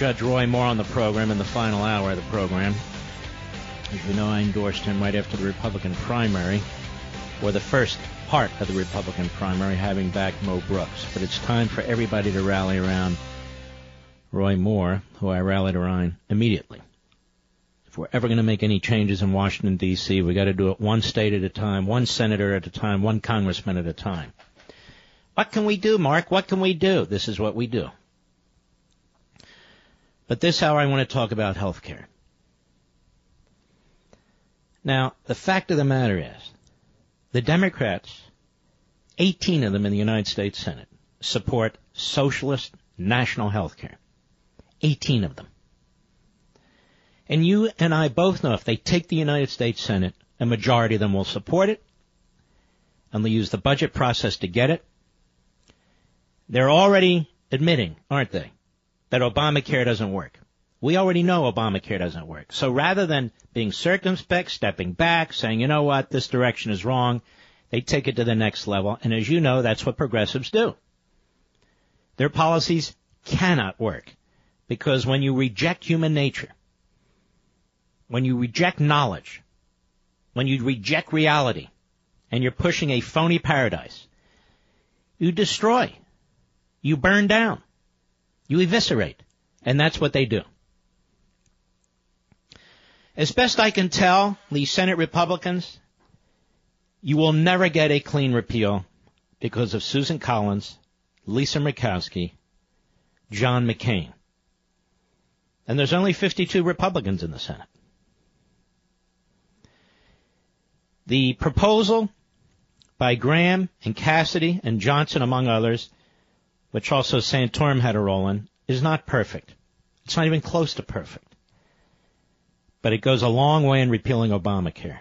Judge Roy Moore on the program in the final hour of the program. As you know, I endorsed him right after the Republican primary, or the first part of the Republican primary, having backed Mo Brooks. But it's time for everybody to rally around Roy Moore, who I rallied around immediately. If we're ever going to make any changes in Washington, D.C., we've got to do it one state at a time, one senator at a time, one congressman at a time. What can we do, Mark? What can we do? This is what we do. But this hour I want to talk about health care. Now, the fact of the matter is, the Democrats, 18 of them in the United States Senate, support socialist national health care. 18 of them. And you and I both know if they take the United States Senate, a majority of them will support it, and they'll use the budget process to get it. They're already admitting, aren't they, that Obamacare doesn't work. We already know Obamacare doesn't work. So rather than being circumspect, stepping back, saying, you know what, this direction is wrong, they take it to the next level. And as you know, that's what progressives do. Their policies cannot work because when you reject human nature, when you reject knowledge, when you reject reality, and you're pushing a phony paradise, you destroy. You burn down. You eviscerate. And that's what they do. As best I can tell, the Senate Republicans, you will never get a clean repeal because of Susan Collins, Lisa Murkowski, John McCain. And there's only 52 Republicans in the Senate. The proposal by Graham and Cassidy and Johnson, among others, which also Santorum had a role in, is not perfect. It's not even close to perfect. But it goes a long way in repealing Obamacare.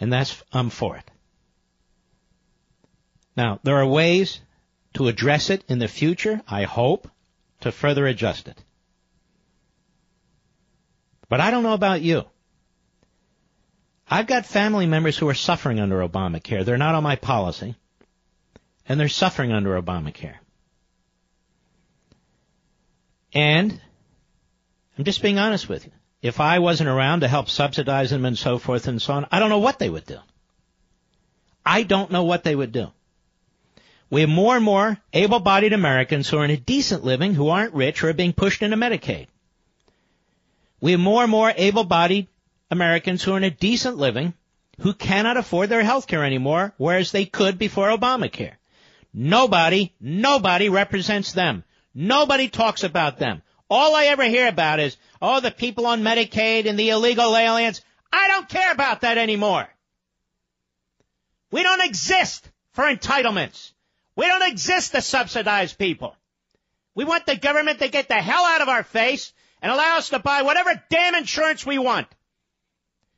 And that's, I'm for it. Now, there are ways to address it in the future, I hope, to further adjust it. But I don't know about you. I've got family members who are suffering under Obamacare. They're not on my policy and they're suffering under Obamacare. And I'm just being honest with you. If I wasn't around to help subsidize them and so forth and so on, I don't know what they would do. I don't know what they would do. We have more and more able-bodied Americans who are in a decent living, who aren't rich, who are being pushed into Medicaid. We have more and more able-bodied Americans who are in a decent living, who cannot afford their health care anymore, whereas they could before Obamacare. Nobody, nobody represents them. Nobody talks about them. All I ever hear about is, oh, the people on Medicaid and the illegal aliens. I don't care about that anymore. We don't exist for entitlements. We don't exist to subsidize people. We want the government to get the hell out of our face and allow us to buy whatever damn insurance we want.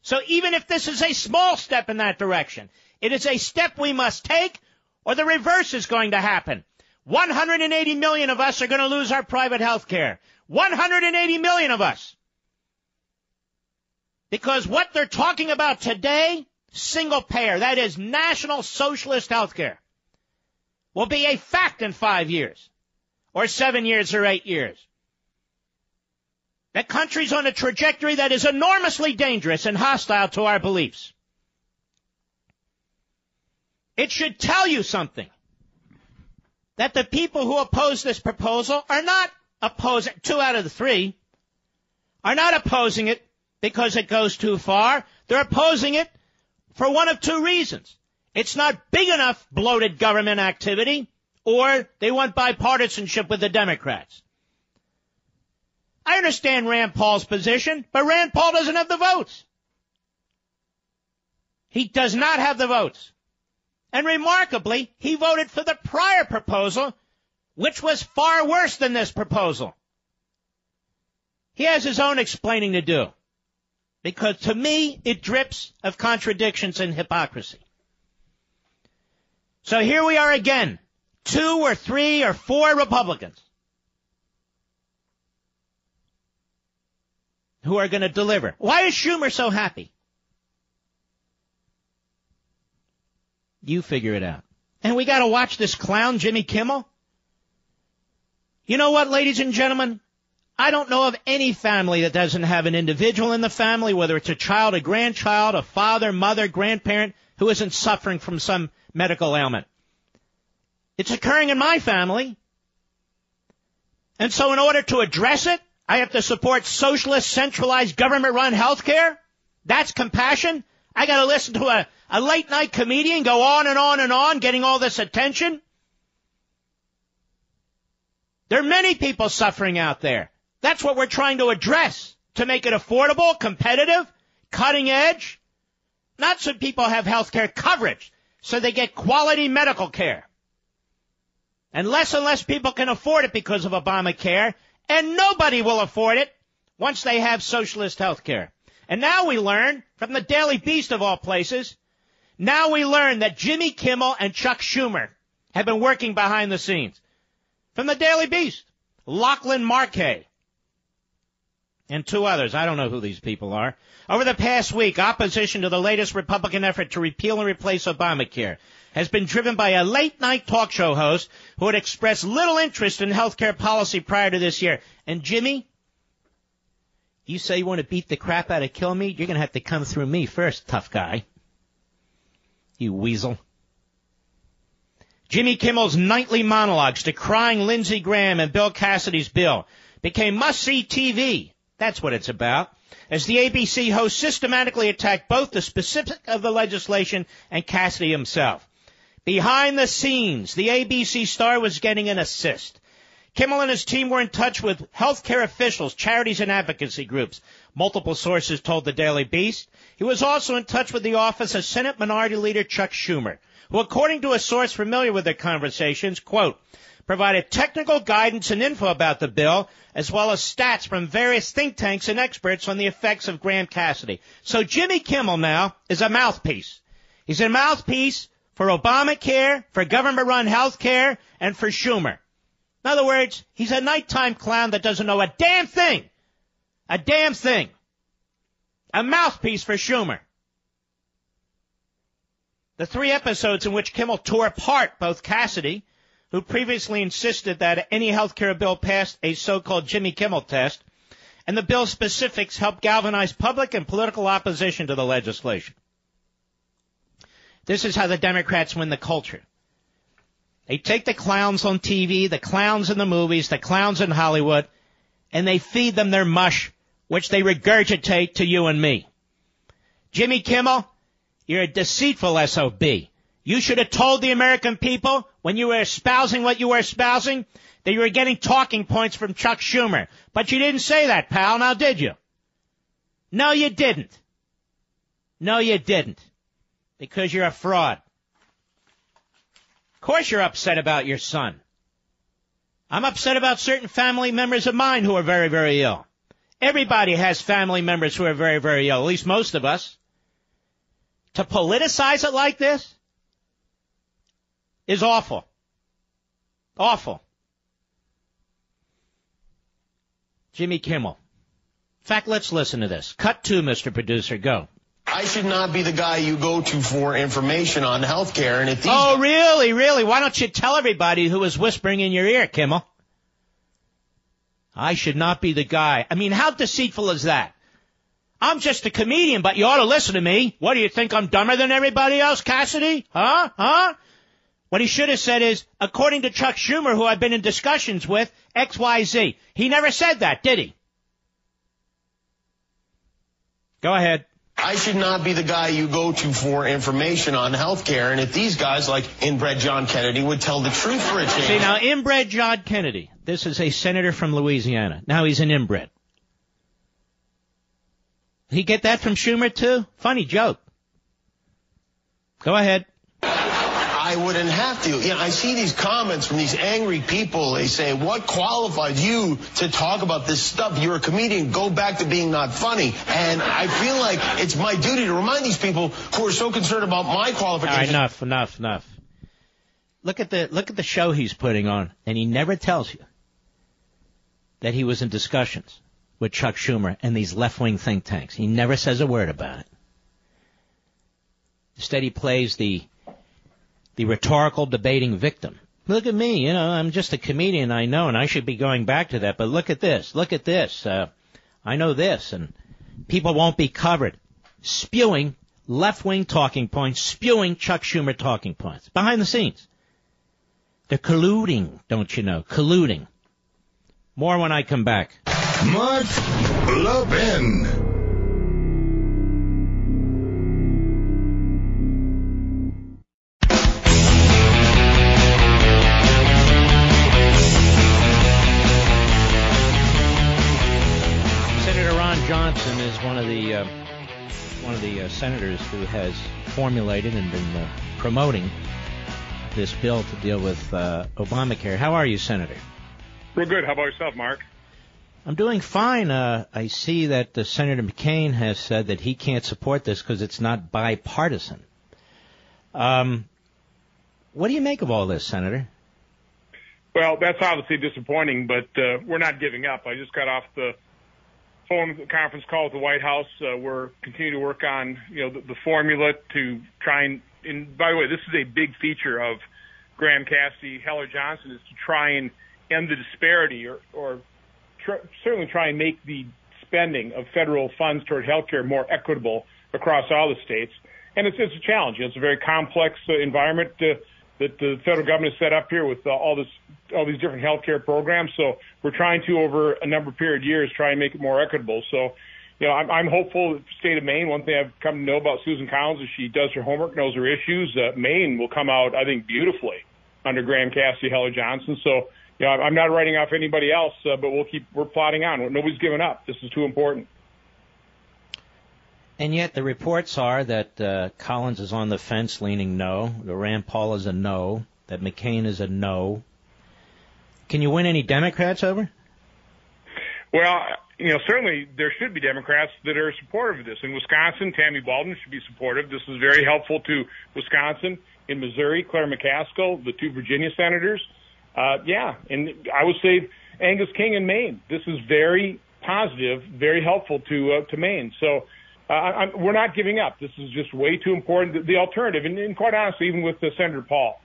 So even if this is a small step in that direction, it is a step we must take or the reverse is going to happen. 180 million of us are going to lose our private health care. 180 million of us. Because what they're talking about today, single payer, that is national socialist health care, will be a fact in five years, or seven years, or eight years. The country's on a trajectory that is enormously dangerous and hostile to our beliefs. It should tell you something. That the people who oppose this proposal are not opposing, two out of the three, are not opposing it because it goes too far. They're opposing it for one of two reasons. It's not big enough bloated government activity, or they want bipartisanship with the Democrats. I understand Rand Paul's position, but Rand Paul doesn't have the votes. He does not have the votes. And remarkably, he voted for the prior proposal which was far worse than this proposal. He has his own explaining to do. Because to me, it drips of contradictions and hypocrisy. So here we are again. Two or three or four Republicans who are going to deliver. Why is Schumer so happy? You figure it out. And we got to watch this clown, Jimmy Kimmel. You know what, ladies and gentlemen? I don't know of any family that doesn't have an individual in the family, whether it's a child, a grandchild, a father, mother, grandparent, who isn't suffering from some medical ailment. It's occurring in my family. And so in order to address it, I have to support socialist centralized government run healthcare. That's compassion. I gotta listen to a, a late night comedian go on and on and on getting all this attention. There are many people suffering out there. That's what we're trying to address to make it affordable, competitive, cutting edge. Not so people have health care coverage, so they get quality medical care. And less and less people can afford it because of Obamacare, and nobody will afford it once they have socialist health care. And now we learn from the Daily Beast of all places, now we learn that Jimmy Kimmel and Chuck Schumer have been working behind the scenes. From the Daily Beast, Lachlan Markay, and two others. I don't know who these people are. Over the past week, opposition to the latest Republican effort to repeal and replace Obamacare has been driven by a late night talk show host who had expressed little interest in health care policy prior to this year. And Jimmy, you say you want to beat the crap out of Kill Me? You're going to have to come through me first, tough guy. You weasel. Jimmy Kimmel's nightly monologues decrying Lindsey Graham and Bill Cassidy's bill became must-see TV that's what it's about. As the ABC host systematically attacked both the specific of the legislation and Cassidy himself. Behind the scenes, the ABC star was getting an assist. Kimmel and his team were in touch with healthcare officials, charities, and advocacy groups. Multiple sources told the Daily Beast. He was also in touch with the office of Senate Minority Leader Chuck Schumer, who, according to a source familiar with their conversations, quote, provided technical guidance and info about the bill, as well as stats from various think tanks and experts on the effects of Graham Cassidy. So Jimmy Kimmel now is a mouthpiece. He's a mouthpiece for Obamacare, for government-run health care, and for Schumer. In other words, he's a nighttime clown that doesn't know a damn thing. A damn thing. A mouthpiece for Schumer. The three episodes in which Kimmel tore apart both Cassidy who previously insisted that any health care bill passed a so-called Jimmy Kimmel test, and the bill's specifics helped galvanize public and political opposition to the legislation. This is how the Democrats win the culture. They take the clowns on TV, the clowns in the movies, the clowns in Hollywood, and they feed them their mush, which they regurgitate to you and me. Jimmy Kimmel, you're a deceitful SOB. You should have told the American people when you were espousing what you were espousing that you were getting talking points from Chuck Schumer. But you didn't say that, pal, now did you? No, you didn't. No, you didn't. Because you're a fraud. Of course you're upset about your son. I'm upset about certain family members of mine who are very, very ill. Everybody has family members who are very, very ill, at least most of us. To politicize it like this? is awful. Awful. Jimmy Kimmel. In fact, let's listen to this. Cut to Mr. Producer. Go. I should not be the guy you go to for information on health care. And if these oh, really, really? Why don't you tell everybody who is whispering in your ear, Kimmel? I should not be the guy. I mean, how deceitful is that? I'm just a comedian, but you ought to listen to me. What do you think? I'm dumber than everybody else, Cassidy? Huh? Huh? What he should have said is, according to Chuck Schumer, who I've been in discussions with, XYZ. He never said that, did he? Go ahead. I should not be the guy you go to for information on health care. And if these guys like inbred John Kennedy would tell the truth for a change. See, now inbred John Kennedy, this is a senator from Louisiana. Now he's an inbred. He get that from Schumer too? Funny joke. Go ahead. I wouldn't have to. You know, I see these comments from these angry people. They say, what qualifies you to talk about this stuff? You're a comedian. Go back to being not funny. And I feel like it's my duty to remind these people who are so concerned about my qualifications. Enough, enough, enough. Look at the look at the show he's putting on, and he never tells you that he was in discussions with Chuck Schumer and these left-wing think tanks. He never says a word about it. Instead, he plays the the rhetorical debating victim. Look at me, you know, I'm just a comedian, I know, and I should be going back to that. But look at this, look at this. Uh, I know this, and people won't be covered. Spewing left-wing talking points, spewing Chuck Schumer talking points behind the scenes. They're colluding, don't you know? Colluding. More when I come back. Mark Levin. One of the uh, senators who has formulated and been uh, promoting this bill to deal with uh, Obamacare. How are you, Senator? Real good. How about yourself, Mark? I'm doing fine. Uh, I see that uh, Senator McCain has said that he can't support this because it's not bipartisan. Um, what do you make of all this, Senator? Well, that's obviously disappointing, but uh, we're not giving up. I just got off the phone conference call with the White House. Uh, we're continuing to work on, you know, the, the formula to try and. And by the way, this is a big feature of Graham Cassidy, Heller Johnson, is to try and end the disparity, or, or tr- certainly try and make the spending of federal funds toward healthcare more equitable across all the states. And it's, it's a challenge. It's a very complex uh, environment uh, that the federal government has set up here with uh, all this, all these different healthcare programs. So we're trying to, over a number of period years, try and make it more equitable. So, you know, I'm, I'm hopeful. The state of Maine. One thing I've come to know about Susan Collins is she does her homework, knows her issues. Uh, Maine will come out, I think, beautifully under Graham Cassidy, Heller Johnson. So, you know, I'm not writing off anybody else, uh, but we'll keep we're plotting on. Nobody's giving up. This is too important. And yet the reports are that uh, Collins is on the fence leaning no, that Rand Paul is a no, that McCain is a no. Can you win any Democrats over? Well, you know, certainly there should be Democrats that are supportive of this. In Wisconsin, Tammy Baldwin should be supportive. This is very helpful to Wisconsin. In Missouri, Claire McCaskill, the two Virginia senators. Uh, yeah, and I would say Angus King in Maine. This is very positive, very helpful to uh, to Maine. So uh, I'm, we're not giving up. This is just way too important. The, the alternative, and, and quite honestly, even with uh, Senator Paul,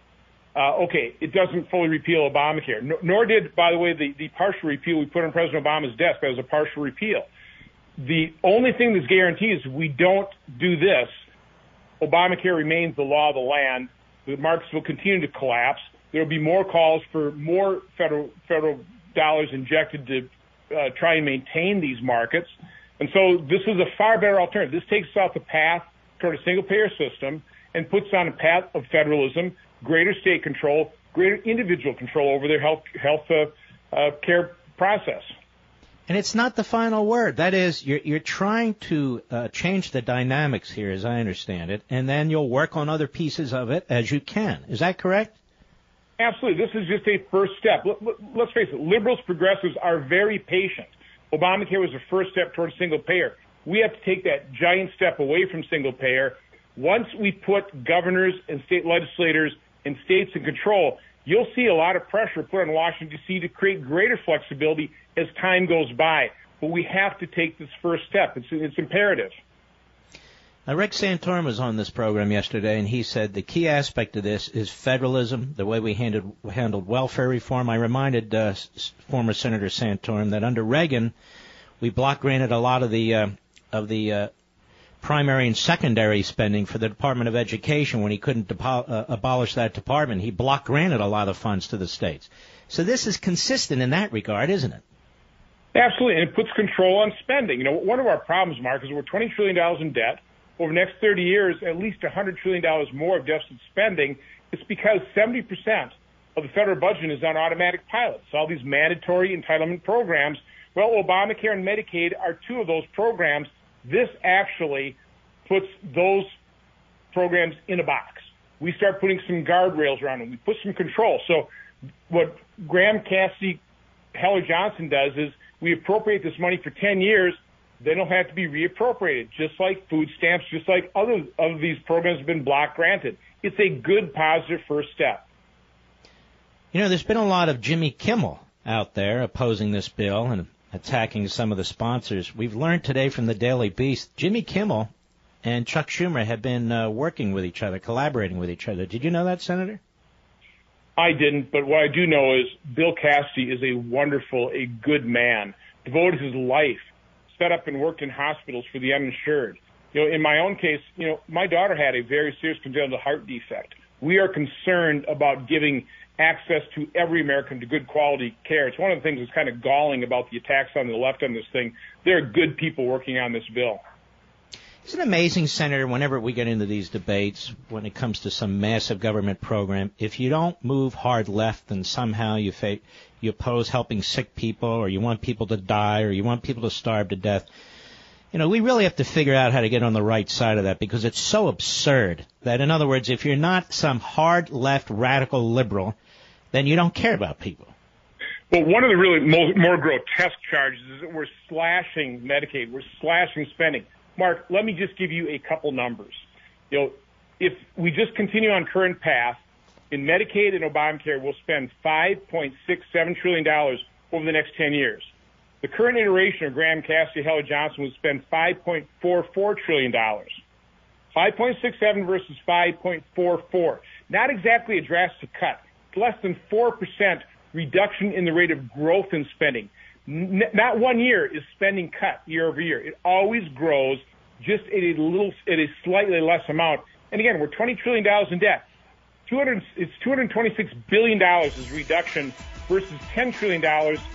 uh, okay, it doesn't fully repeal Obamacare. Nor, nor did, by the way, the, the partial repeal we put on President Obama's desk. That was a partial repeal. The only thing that's guaranteed is we don't do this, Obamacare remains the law of the land. The markets will continue to collapse. There will be more calls for more federal federal dollars injected to uh, try and maintain these markets. And so this is a far better alternative. This takes us off the path toward a single payer system and puts on a path of federalism, greater state control, greater individual control over their health health uh, uh, care process. And it's not the final word. That is, you're, you're trying to uh, change the dynamics here, as I understand it, and then you'll work on other pieces of it as you can. Is that correct? Absolutely. This is just a first step. Let's face it, liberals, progressives are very patient. Obamacare was the first step towards single payer. We have to take that giant step away from single payer. Once we put governors and state legislators and states in control, you'll see a lot of pressure put on Washington, D.C. to create greater flexibility as time goes by. But we have to take this first step. It's, it's imperative. Now, Rick Santorum was on this program yesterday, and he said the key aspect of this is federalism, the way we handled, handled welfare reform. I reminded uh, former Senator Santorum that under Reagan, we block granted a lot of the uh, of the uh, primary and secondary spending for the Department of Education when he couldn't depo- uh, abolish that department. He block granted a lot of funds to the states. So this is consistent in that regard, isn't it? Absolutely, and it puts control on spending. You know, one of our problems, Mark, is we're $20 trillion in debt. Over the next 30 years, at least $100 trillion more of deficit spending. It's because 70% of the federal budget is on automatic pilots. All these mandatory entitlement programs. Well, Obamacare and Medicaid are two of those programs. This actually puts those programs in a box. we start putting some guardrails around them. We put some control. So what Graham Cassidy Heller Johnson does is we appropriate this money for 10 years. Then don't have to be reappropriated, just like food stamps, just like other of these programs have been block granted. It's a good positive first step. You know, there's been a lot of Jimmy Kimmel out there opposing this bill and attacking some of the sponsors. We've learned today from the Daily Beast, Jimmy Kimmel and Chuck Schumer have been uh, working with each other, collaborating with each other. Did you know that, Senator? I didn't, but what I do know is Bill Cassidy is a wonderful, a good man, devoted his life, set up and worked in hospitals for the uninsured. You know, in my own case, you know, my daughter had a very serious congenital heart defect. We are concerned about giving access to every American to good quality care. It's one of the things that's kind of galling about the attacks on the left on this thing. There are good people working on this bill. Isn't it amazing, Senator, whenever we get into these debates, when it comes to some massive government program, if you don't move hard left and somehow you, fa- you oppose helping sick people or you want people to die or you want people to starve to death, you know, we really have to figure out how to get on the right side of that because it's so absurd that, in other words, if you're not some hard left radical liberal, then you don't care about people. Well, one of the really most, more grotesque charges is that we're slashing Medicaid, we're slashing spending. Mark, let me just give you a couple numbers. You know, if we just continue on current path, in Medicaid and Obamacare, we'll spend $5.67 trillion over the next 10 years. The current iteration of Graham Cassidy Heller Johnson would spend $5.44 trillion. 5.67 versus 5.44. Not exactly a drastic cut. Less than 4% reduction in the rate of growth in spending. Not one year is spending cut year over year. It always grows just at a little, at a slightly less amount. And again, we're $20 trillion in debt. 200, it's $226 billion is reduction versus $10 trillion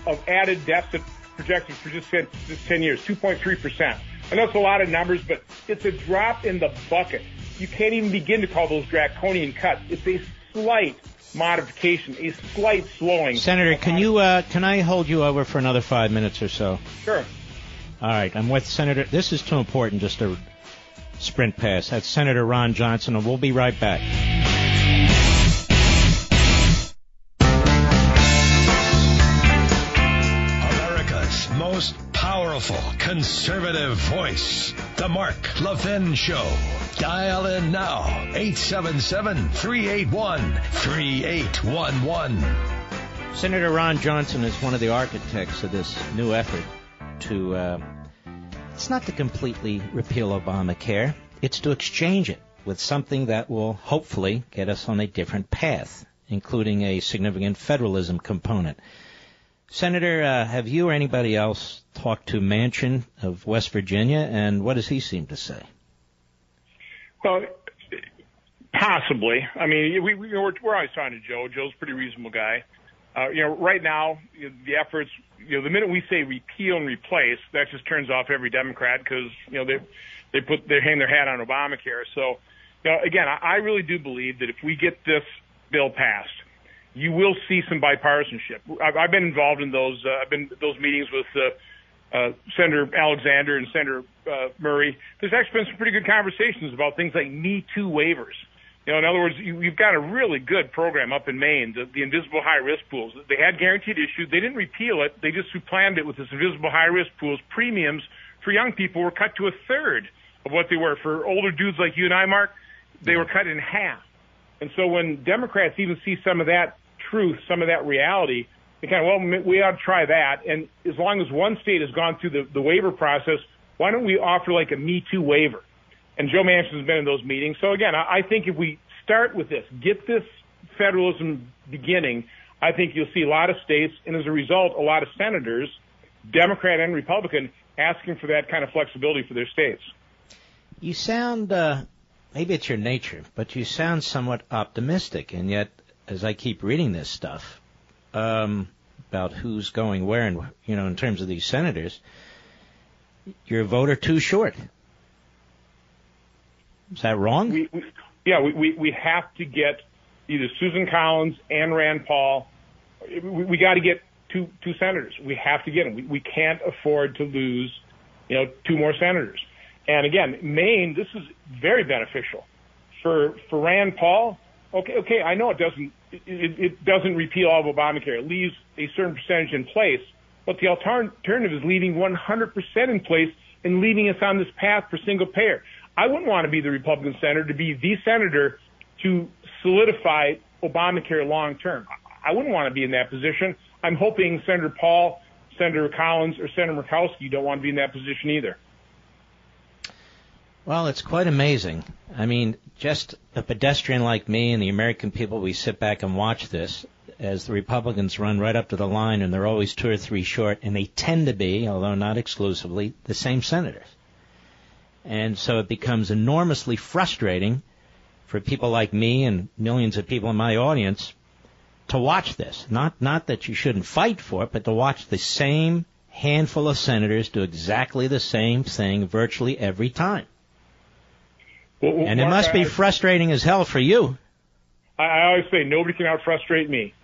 of added deficit projected for just 10, just 10 years, 2.3%. I know it's a lot of numbers, but it's a drop in the bucket. You can't even begin to call those draconian cuts. It's a slight modification, a slight slowing. Senator, can you uh, can I hold you over for another five minutes or so? Sure. All right, I'm with Senator. This is too important just to sprint past. That's Senator Ron Johnson, and we'll be right back. America's most powerful conservative voice, The Mark Levin Show. Dial in now, 877-381-3811. Senator Ron Johnson is one of the architects of this new effort to, uh, it's not to completely repeal Obamacare, it's to exchange it with something that will hopefully get us on a different path, including a significant federalism component. Senator, uh, have you or anybody else talked to Manchin of West Virginia, and what does he seem to say? Well, possibly. I mean, we, we we're, we're always talking to Joe. Joe's a pretty reasonable guy. Uh, you know, right now, you know, the efforts, you know, the minute we say repeal and replace, that just turns off every Democrat because, you know, they, they put, they hang their hat on Obamacare. So, you know, again, I, I really do believe that if we get this bill passed, you will see some bipartisanship. I've, I've been involved in those, uh, I've been those meetings with, uh, uh, Senator Alexander and Senator, uh, Murray. There's actually been some pretty good conversations about things like Me Too waivers. You know, in other words, you, you've got a really good program up in Maine, the, the invisible high risk pools. They had guaranteed issue. They didn't repeal it. They just supplanted it with this invisible high risk pools. Premiums for young people were cut to a third of what they were. For older dudes like you and I, Mark, they were cut in half. And so when Democrats even see some of that truth, some of that reality, they kind of, well, we ought to try that. And as long as one state has gone through the, the waiver process, why don't we offer like a Me Too waiver? and Joe Manchin's been in those meetings. So again, I, I think if we start with this, get this federalism beginning, I think you'll see a lot of states, and as a result, a lot of senators, Democrat and Republican, asking for that kind of flexibility for their states. You sound, uh, maybe it's your nature, but you sound somewhat optimistic, and yet, as I keep reading this stuff um, about who's going where, and you know, in terms of these senators, you're a vote or two short. Is that wrong? We, we, yeah, we, we, we have to get either Susan Collins and Rand Paul. We, we got to get two two senators. We have to get them. We, we can't afford to lose, you know, two more senators. And again, Maine, this is very beneficial for for Rand Paul, okay, okay, I know it doesn't it, it doesn't repeal all of Obamacare. It leaves a certain percentage in place, but the alternative is leaving 100% in place and leaving us on this path for single payer. I wouldn't want to be the Republican senator to be the senator to solidify Obamacare long term. I wouldn't want to be in that position. I'm hoping Senator Paul, Senator Collins, or Senator Murkowski don't want to be in that position either. Well, it's quite amazing. I mean, just a pedestrian like me and the American people, we sit back and watch this as the Republicans run right up to the line, and they're always two or three short, and they tend to be, although not exclusively, the same senators. And so it becomes enormously frustrating for people like me and millions of people in my audience to watch this. Not not that you shouldn't fight for it, but to watch the same handful of senators do exactly the same thing virtually every time. Well, and Mark, it must be I, frustrating as hell for you. I, I always say nobody can out frustrate me.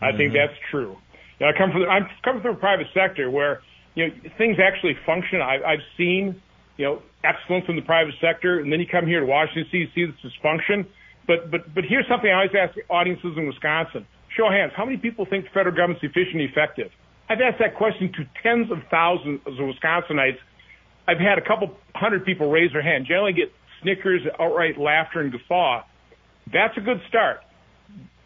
I mm-hmm. think that's true. You know, I come from the, I'm coming from a private sector where you know things actually function. I, I've seen you know excellence in the private sector, and then you come here to Washington D.C. see this dysfunction. But but but here's something I always ask audiences in Wisconsin: Show of hands, how many people think the federal government's efficient and effective? I've asked that question to tens of thousands of Wisconsinites. I've had a couple hundred people raise their hand. Generally get snickers, outright laughter, and guffaw. That's a good start.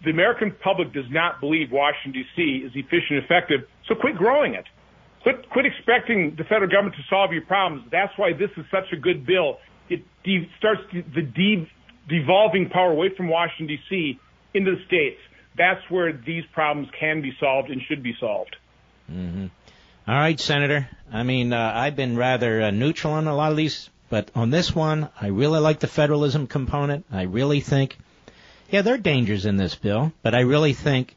The American public does not believe Washington, D.C. is efficient and effective, so quit growing it. Quit, quit expecting the federal government to solve your problems. That's why this is such a good bill. It de- starts the de- devolving power away from Washington, D.C. into the states. That's where these problems can be solved and should be solved. Mm-hmm. All right, Senator. I mean, uh, I've been rather uh, neutral on a lot of these, but on this one, I really like the federalism component. I really think, yeah, there are dangers in this bill, but I really think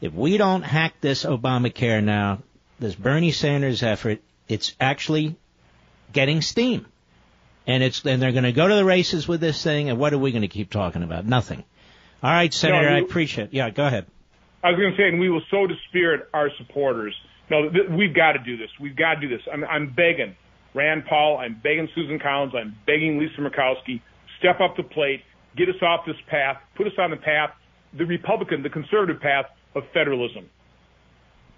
if we don't hack this Obamacare now, this Bernie Sanders effort, it's actually getting steam. And it's and they're going to go to the races with this thing. And what are we going to keep talking about? Nothing. All right, Senator, no, I appreciate. It. Yeah, go ahead. I was going to say, and we will so dispirit our supporters. No, th- we've got to do this. We've got to do this. I'm, I'm begging Rand Paul. I'm begging Susan Collins. I'm begging Lisa Murkowski. Step up the plate. Get us off this path. Put us on the path, the Republican, the conservative path of federalism.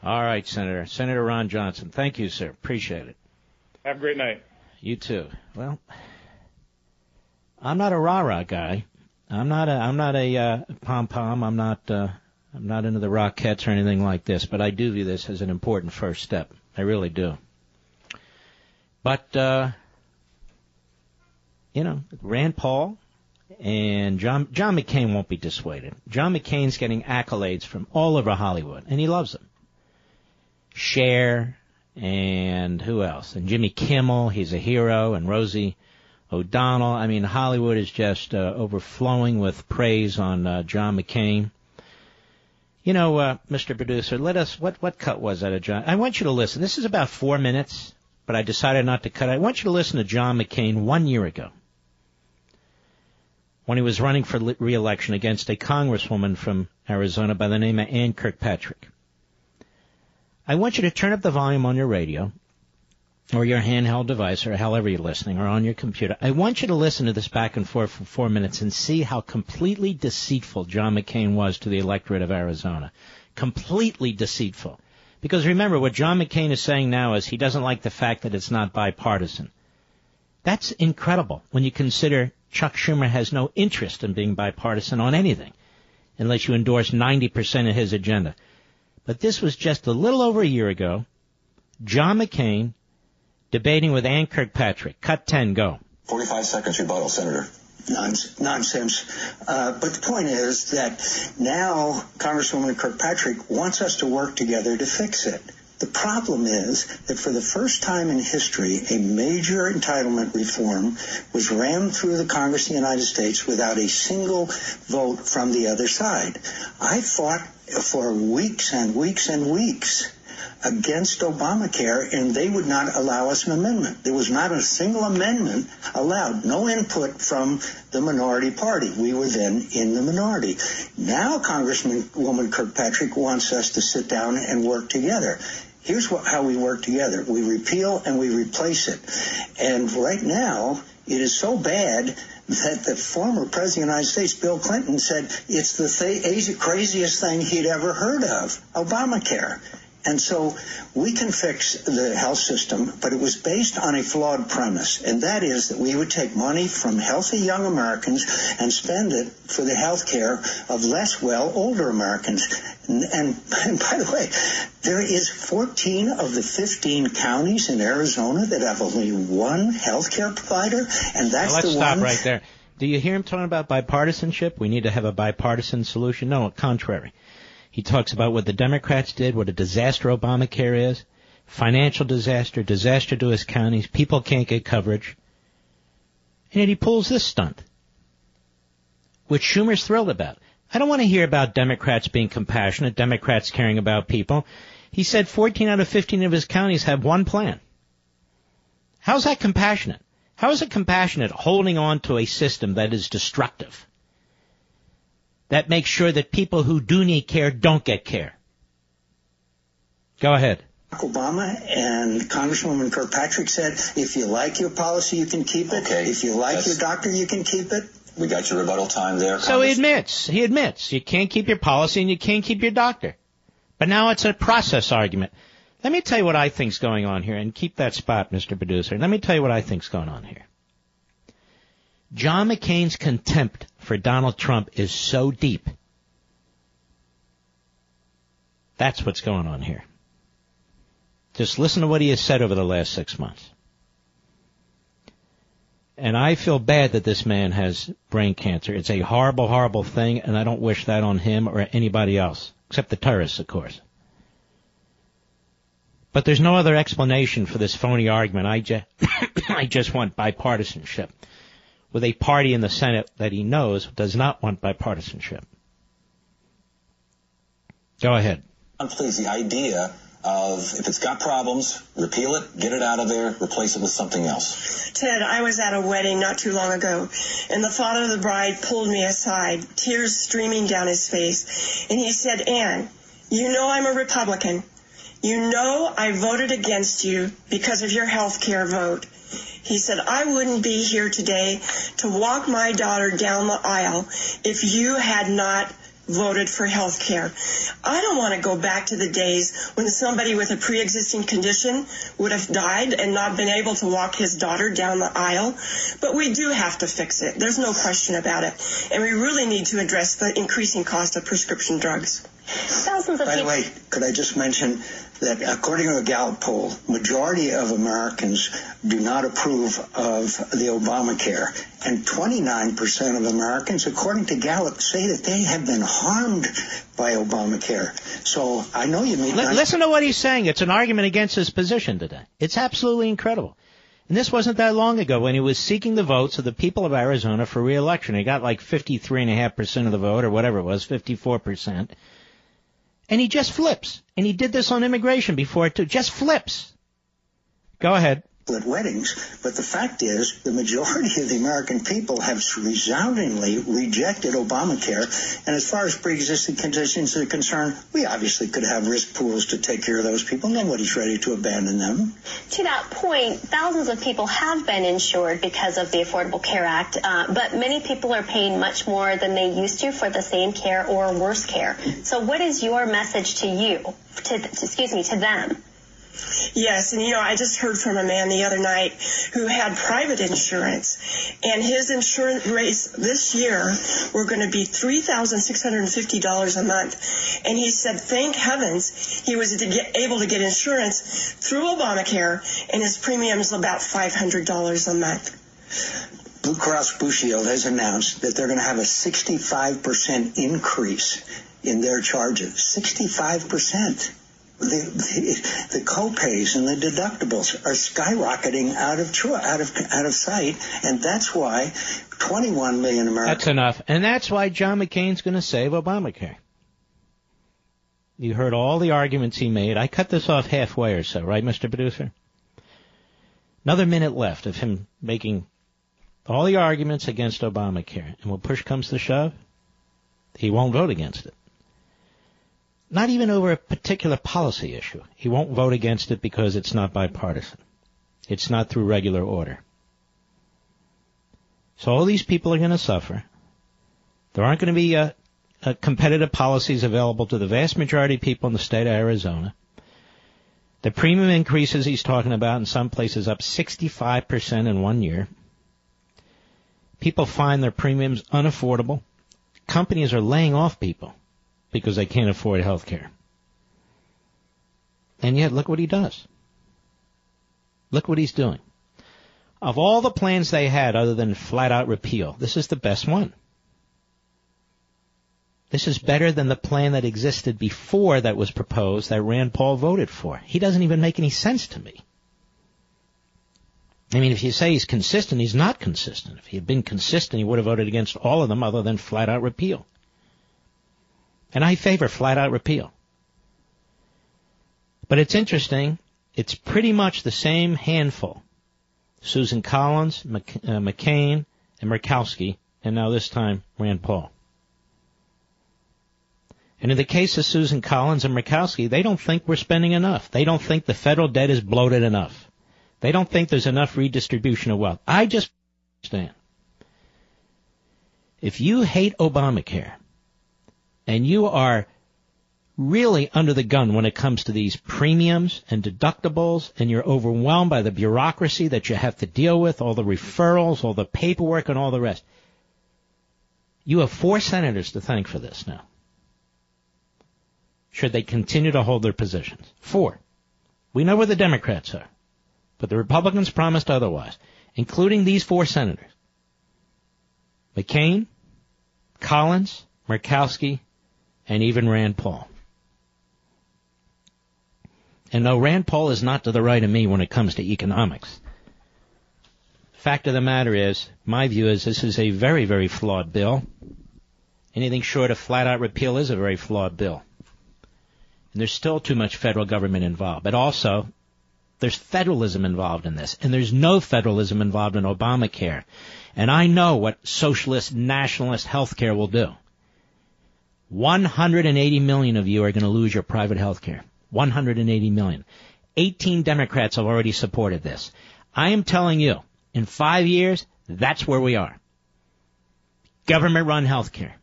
All right, Senator. Senator Ron Johnson. Thank you, sir. Appreciate it. Have a great night. You too. Well, I'm not a rah rah guy. I'm not a I'm not a uh, pom pom. I'm not uh, I'm not into the Rockettes or anything like this. But I do view this as an important first step. I really do. But uh, you know, Rand Paul and John John McCain won't be dissuaded. John McCain's getting accolades from all over Hollywood, and he loves them. Cher and who else? And Jimmy Kimmel, he's a hero, and Rosie O'Donnell. I mean, Hollywood is just uh, overflowing with praise on uh, John McCain. You know, uh, Mr. Producer, let us. What what cut was that of John? I want you to listen. This is about four minutes, but I decided not to cut. it. I want you to listen to John McCain one year ago when he was running for re-election against a congresswoman from Arizona by the name of Ann Kirkpatrick. I want you to turn up the volume on your radio or your handheld device or however you're listening or on your computer. I want you to listen to this back and forth for four minutes and see how completely deceitful John McCain was to the electorate of Arizona. Completely deceitful. Because remember, what John McCain is saying now is he doesn't like the fact that it's not bipartisan. That's incredible when you consider Chuck Schumer has no interest in being bipartisan on anything unless you endorse 90% of his agenda. But this was just a little over a year ago. John McCain debating with Ann Kirkpatrick. Cut 10, go. 45 seconds rebuttal, Senator. Nonsense. Uh, but the point is that now Congresswoman Kirkpatrick wants us to work together to fix it. The problem is that for the first time in history, a major entitlement reform was rammed through the Congress of the United States without a single vote from the other side. I fought for weeks and weeks and weeks against Obamacare, and they would not allow us an amendment. There was not a single amendment allowed, no input from the minority party. We were then in the minority. Now Congresswoman Kirkpatrick wants us to sit down and work together. Here's what, how we work together. We repeal and we replace it. And right now, it is so bad that the former president of the United States, Bill Clinton, said it's the th- craziest thing he'd ever heard of, Obamacare. And so we can fix the health system, but it was based on a flawed premise, and that is that we would take money from healthy young Americans and spend it for the health care of less well older Americans. And, and, and by the way, there is 14 of the 15 counties in Arizona that have only one health care provider, and that's let's the stop one. right there. Do you hear him talking about bipartisanship? We need to have a bipartisan solution. No, contrary. He talks about what the Democrats did, what a disaster Obamacare is, financial disaster, disaster to his counties, people can't get coverage. And yet he pulls this stunt, which Schumer's thrilled about. I don't want to hear about Democrats being compassionate, Democrats caring about people. He said 14 out of 15 of his counties have one plan. How's that compassionate? How is it compassionate holding on to a system that is destructive? That makes sure that people who do need care don't get care. Go ahead. Obama and Congresswoman Kirkpatrick said, if you like your policy, you can keep it. Okay. If you like That's- your doctor, you can keep it. We got your rebuttal time there. So he admits, he admits, you can't keep your policy and you can't keep your doctor. But now it's a process argument. Let me tell you what I think's going on here, and keep that spot, Mr. Producer. Let me tell you what I think's going on here. John McCain's contempt for Donald Trump is so deep. That's what's going on here. Just listen to what he has said over the last six months. And I feel bad that this man has brain cancer. It's a horrible, horrible thing, and I don't wish that on him or anybody else, except the terrorists, of course. But there's no other explanation for this phony argument. I just, I just want bipartisanship with a party in the Senate that he knows does not want bipartisanship. Go ahead. Please, the idea of if it's got problems, repeal it, get it out of there, replace it with something else. Ted, I was at a wedding not too long ago, and the father of the bride pulled me aside, tears streaming down his face, and he said, Ann, you know I'm a Republican. You know I voted against you because of your health care vote. He said, I wouldn't be here today to walk my daughter down the aisle if you had not voted for health care. I don't want to go back to the days when somebody with a pre-existing condition would have died and not been able to walk his daughter down the aisle. But we do have to fix it. There's no question about it. And we really need to address the increasing cost of prescription drugs. Thousands of By the way, could I just mention that according to a Gallup poll, majority of Americans do not approve of the Obamacare, and 29% of Americans, according to Gallup, say that they have been harmed by Obamacare. So I know you mean Li- listen to what he's saying. It's an argument against his position today. It's absolutely incredible. And this wasn't that long ago when he was seeking the votes of the people of Arizona for reelection. He got like 53.5% of the vote or whatever it was, 54%. And he just flips. And he did this on immigration before too. Just flips. Go ahead. At weddings, but the fact is the majority of the American people have resoundingly rejected Obamacare. And as far as pre-existing conditions are concerned, we obviously could have risk pools to take care of those people. Nobody's ready to abandon them. To that point, thousands of people have been insured because of the Affordable Care Act, uh, but many people are paying much more than they used to for the same care or worse care. So, what is your message to you, to, excuse me, to them? Yes, and you know, I just heard from a man the other night who had private insurance, and his insurance rates this year were going to be three thousand six hundred and fifty dollars a month, and he said, thank heavens he was to get, able to get insurance through Obamacare, and his premium is about five hundred dollars a month. Blue Cross Blue Shield has announced that they're going to have a 65% increase in their charges. 65%. The, the, the copays and the deductibles are skyrocketing out of out of out of sight, and that's why 21 million Americans. That's enough. And that's why John McCain's going to save Obamacare. You heard all the arguments he made. I cut this off halfway or so, right, Mr. Producer? Another minute left of him making all the arguments against Obamacare. And when push comes to shove, he won't vote against it. Not even over a particular policy issue. He won't vote against it because it's not bipartisan. It's not through regular order. So all these people are going to suffer. There aren't going to be uh, uh, competitive policies available to the vast majority of people in the state of Arizona. The premium increases he's talking about in some places up 65% in one year. People find their premiums unaffordable. Companies are laying off people because they can't afford health care. And yet, look what he does. Look what he's doing. Of all the plans they had other than flat out repeal, this is the best one. This is better than the plan that existed before that was proposed that Rand Paul voted for. He doesn't even make any sense to me. I mean, if you say he's consistent, he's not consistent. If he had been consistent, he would have voted against all of them other than flat out repeal. And I favor flat out repeal. But it's interesting. It's pretty much the same handful. Susan Collins, uh, McCain, and Murkowski, and now this time Rand Paul. And in the case of Susan Collins and Murkowski, they don't think we're spending enough. They don't think the federal debt is bloated enough. They don't think there's enough redistribution of wealth. I just understand. If you hate Obamacare and you are really under the gun when it comes to these premiums and deductibles and you're overwhelmed by the bureaucracy that you have to deal with, all the referrals, all the paperwork and all the rest. You have four senators to thank for this now. Should they continue to hold their positions? Four. We know where the Democrats are. But the Republicans promised otherwise, including these four senators. McCain, Collins, Murkowski, and even Rand Paul. And no, Rand Paul is not to the right of me when it comes to economics. Fact of the matter is, my view is this is a very, very flawed bill. Anything short of flat out repeal is a very flawed bill. And there's still too much federal government involved. But also, there's federalism involved in this, and there's no federalism involved in Obamacare. And I know what socialist, nationalist health care will do. 180 million of you are going to lose your private health care. 180 million. 18 Democrats have already supported this. I am telling you, in five years, that's where we are. Government run health care.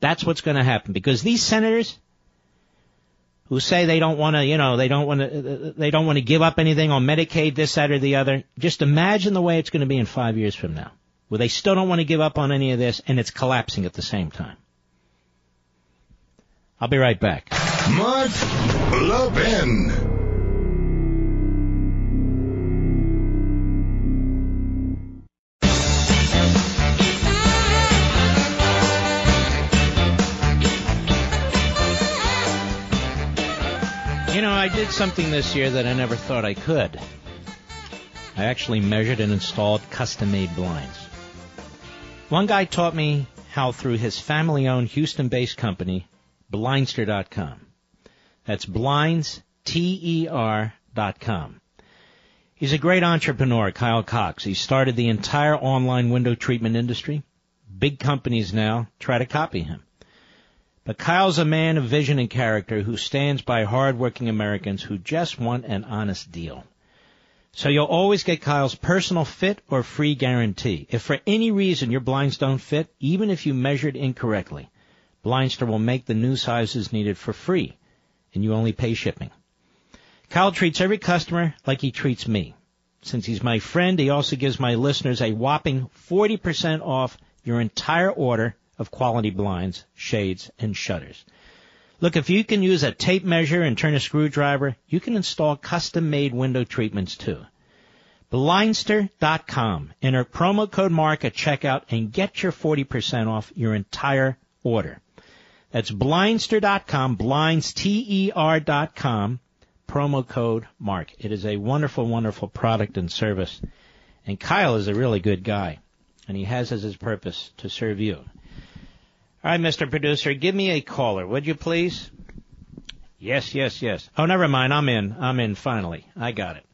That's what's going to happen because these senators, who say they don't want to, you know, they don't want to, they don't want to give up anything on Medicaid, this, that, or the other. Just imagine the way it's going to be in five years from now, where they still don't want to give up on any of this, and it's collapsing at the same time. I'll be right back. Mark Levin. You know, I did something this year that I never thought I could. I actually measured and installed custom-made blinds. One guy taught me how through his family-owned Houston-based company, Blindster.com. That's blinds, T-E-R.com. He's a great entrepreneur, Kyle Cox. He started the entire online window treatment industry. Big companies now try to copy him. But Kyle's a man of vision and character who stands by hardworking Americans who just want an honest deal. So you'll always get Kyle's personal fit or free guarantee. If for any reason your blinds don't fit, even if you measured incorrectly, Blindster will make the new sizes needed for free, and you only pay shipping. Kyle treats every customer like he treats me. Since he's my friend, he also gives my listeners a whopping 40% off your entire order of quality blinds, shades, and shutters. Look, if you can use a tape measure and turn a screwdriver, you can install custom-made window treatments too. Blindster.com. Enter promo code MARK at checkout and get your 40% off your entire order. That's blindster.com, blinds, T-E-R.com, promo code MARK. It is a wonderful, wonderful product and service. And Kyle is a really good guy. And he has as his purpose to serve you. All right, Mr. Producer, give me a caller, would you please? Yes, yes, yes. Oh, never mind. I'm in. I'm in finally. I got it.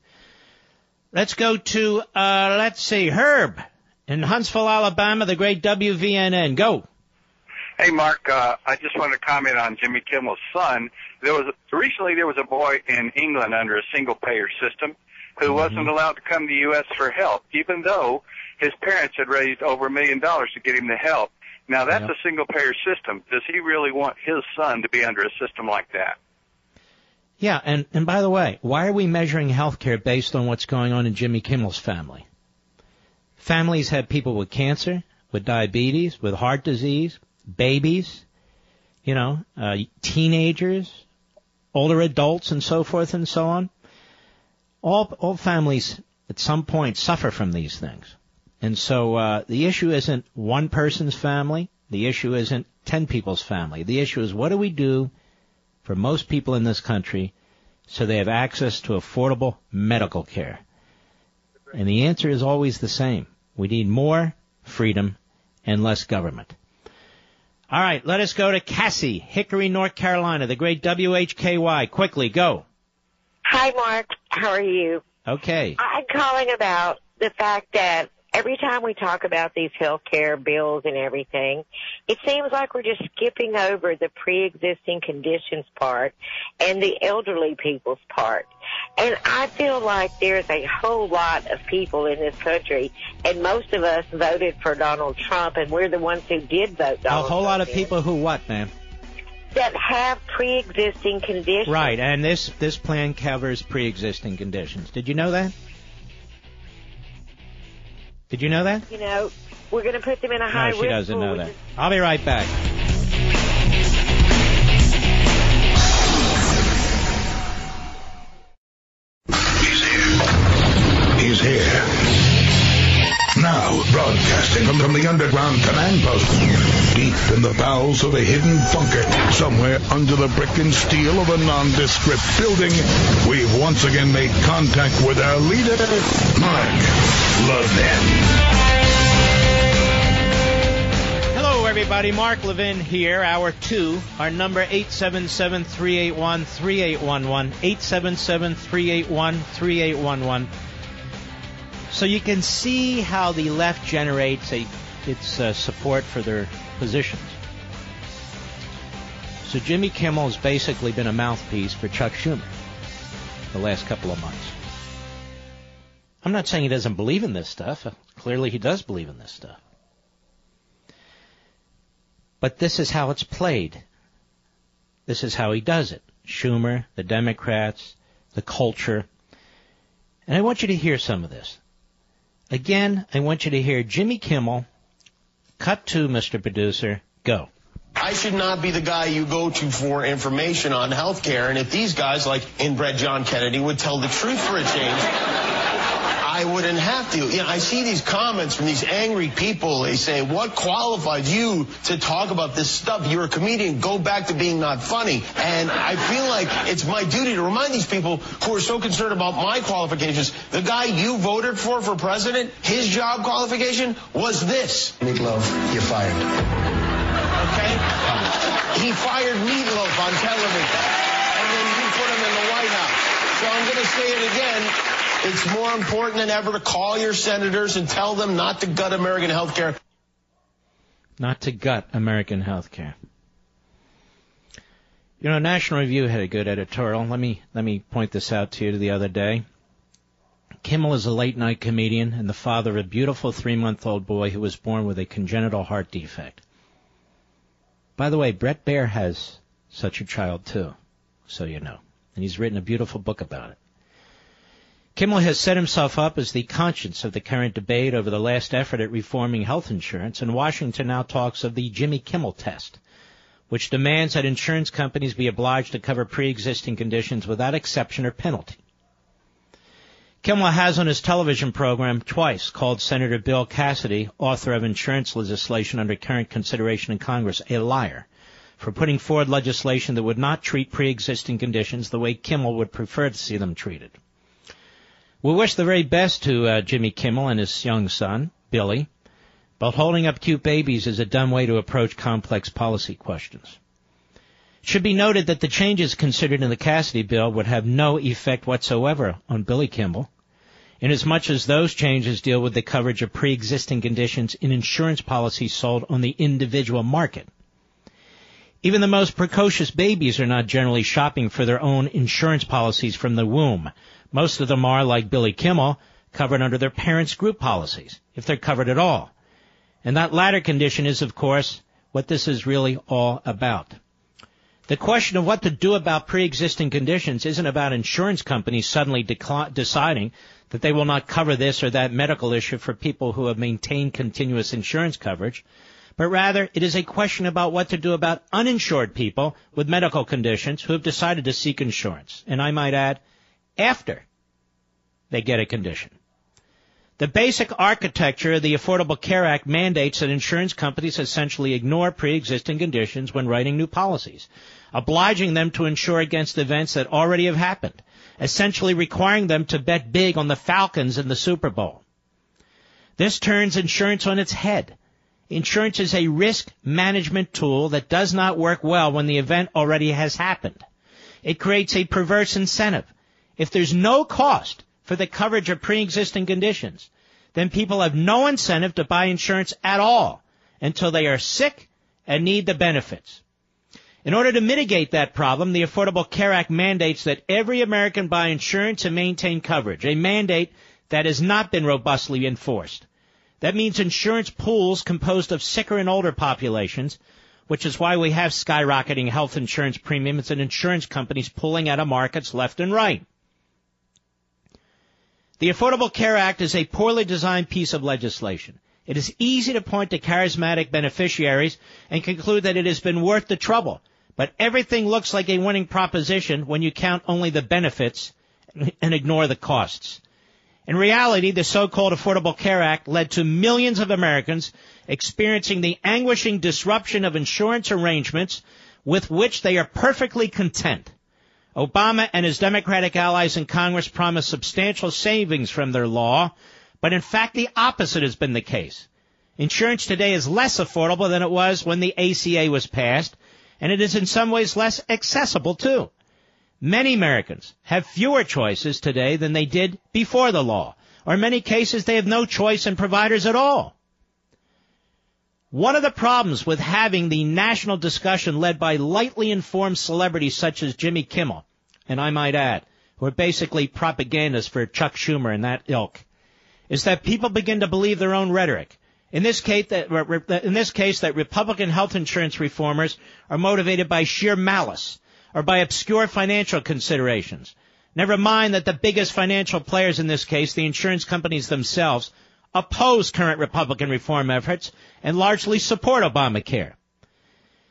Let's go to, uh, let's see, Herb in Huntsville, Alabama, the great WVNN. Go. Hey, Mark. Uh, I just wanted to comment on Jimmy Kimmel's son. There was recently there was a boy in England under a single payer system who mm-hmm. wasn't allowed to come to the U.S. for help, even though his parents had raised over a million dollars to get him the help. Now that's Yep. a single payer system. Does he really want his son to be under a system like that? Yeah, and, and by the way, why are we measuring healthcare based on what's going on in Jimmy Kimmel's family? Families have people with cancer, with diabetes, with heart disease, babies, you know, uh, teenagers, older adults, and so forth and so on. All all families at some point suffer from these things, and so uh, the issue isn't one person's family. The issue isn't ten people's family. The issue is what do we do for most people in this country so they have access to affordable medical care? And the answer is always the same. We need more freedom and less government. All right, let us go to Cassie, Hickory, North Carolina, the great WHKY. Quickly, go. Hi, Mark. How are you? Okay. I'm calling about the fact that every time we talk about these health care bills and everything, it seems like we're just skipping over the pre-existing conditions part and the elderly people's part. And I feel like there's a whole lot of people in this country, and most of us voted for Donald Trump, and we're the ones who did vote Donald. A Donald whole lot of in, people who what, ma'am? that have pre-existing conditions. Right, and this this plan covers pre-existing conditions. Did you know that? Did you know that? You know, we're going to put them in a high No, she risk doesn't know which that. is I'll be right back. He's here. He's here. Now, broadcasting from, from the underground command post, deep in the bowels of a hidden bunker, somewhere under the brick and steel of a nondescript building, we've once again made contact with our leader, Mark Levin. Hello, everybody. Mark Levin here. Hour two. Our number 877-381-3811. 877-381-3811. So you can see how the left generates a, its uh, support for their positions. So Jimmy Kimmel has basically been a mouthpiece for Chuck Schumer the last couple of months. I'm not saying he doesn't believe in this stuff. Clearly he does believe in this stuff. But this is how it's played. This is how he does it. Schumer, the Democrats, the culture. And I want you to hear some of this. Again, I want you to hear Jimmy Kimmel, cut to Mr. Producer, go. I should not be the guy you go to for information on healthcare. And if these guys, like inbred John Kennedy, would tell the truth for a change, I wouldn't have to. You know, I see these comments from these angry people. They say, what qualified you to talk about this stuff? You're a comedian. Go back to being not funny. And I feel like it's my duty to remind these people who are so concerned about my qualifications. The guy you voted for for president, his job qualification was this. Meatloaf, you're fired. Okay? He fired Meatloaf on television. And then you put him in the White House. So I'm going to say it again. It's more important than ever to call your senators and tell them not to gut American health care. Not to gut American healthcare. You know, National Review had a good editorial. Let me let me point this out to you the other day. Kimmel is a late night comedian and the father of a beautiful three month old boy who was born with a congenital heart defect. By the way, Bret Baier has such a child too, so you know. And he's written a beautiful book about it. Kimmel has set himself up as the conscience of the current debate over the last effort at reforming health insurance, and Washington now talks of the Jimmy Kimmel test, which demands that insurance companies be obliged to cover pre-existing conditions without exception or penalty. Kimmel has on his television program twice called Senator Bill Cassidy, author of insurance legislation under current consideration in Congress, a liar for putting forward legislation that would not treat pre-existing conditions the way Kimmel would prefer to see them treated. We wish the very best to uh, Jimmy Kimmel and his young son, Billy, but holding up cute babies is a dumb way to approach complex policy questions. It should be noted that the changes considered in the Cassidy bill would have no effect whatsoever on Billy Kimmel, inasmuch as those changes deal with the coverage of pre-existing conditions in insurance policies sold on the individual market. Even the most precocious babies are not generally shopping for their own insurance policies from the womb. Most of them are, like Billy Kimmel, covered under their parents' group policies, if they're covered at all. And that latter condition is, of course, what this is really all about. The question of what to do about pre-existing conditions isn't about insurance companies suddenly deciding that they will not cover this or that medical issue for people who have maintained continuous insurance coverage, but rather it is a question about what to do about uninsured people with medical conditions who have decided to seek insurance. And I might add, after they get a condition. The basic architecture of the Affordable Care Act mandates that insurance companies essentially ignore pre-existing conditions when writing new policies, obliging them to insure against events that already have happened, essentially requiring them to bet big on the Falcons in the Super Bowl. This turns insurance on its head. Insurance is a risk management tool that does not work well when the event already has happened. It creates a perverse incentive. If there's no cost for the coverage of pre-existing conditions, then people have no incentive to buy insurance at all until they are sick and need the benefits. In order to mitigate that problem, the Affordable Care Act mandates that every American buy insurance and maintain coverage, a mandate that has not been robustly enforced. That means insurance pools composed of sicker and older populations, which is why we have skyrocketing health insurance premiums and insurance companies pulling out of markets left and right. The Affordable Care Act is a poorly designed piece of legislation. It is easy to point to charismatic beneficiaries and conclude that it has been worth the trouble, but everything looks like a winning proposition when you count only the benefits and ignore the costs. In reality, the so-called Affordable Care Act led to millions of Americans experiencing the anguishing disruption of insurance arrangements with which they are perfectly content. Obama and his Democratic allies in Congress promised substantial savings from their law, but in fact the opposite has been the case. Insurance today is less affordable than it was when the ACA was passed, and it is in some ways less accessible too. Many Americans have fewer choices today than they did before the law, or in many cases they have no choice in providers at all. One of the problems with having the national discussion led by lightly informed celebrities such as Jimmy Kimmel and I might add, who are basically propagandists for Chuck Schumer and that ilk, is that people begin to believe their own rhetoric. In this case, that, in this case, that Republican health insurance reformers are motivated by sheer malice or by obscure financial considerations. Never mind that the biggest financial players in this case, the insurance companies themselves, oppose current Republican reform efforts and largely support Obamacare.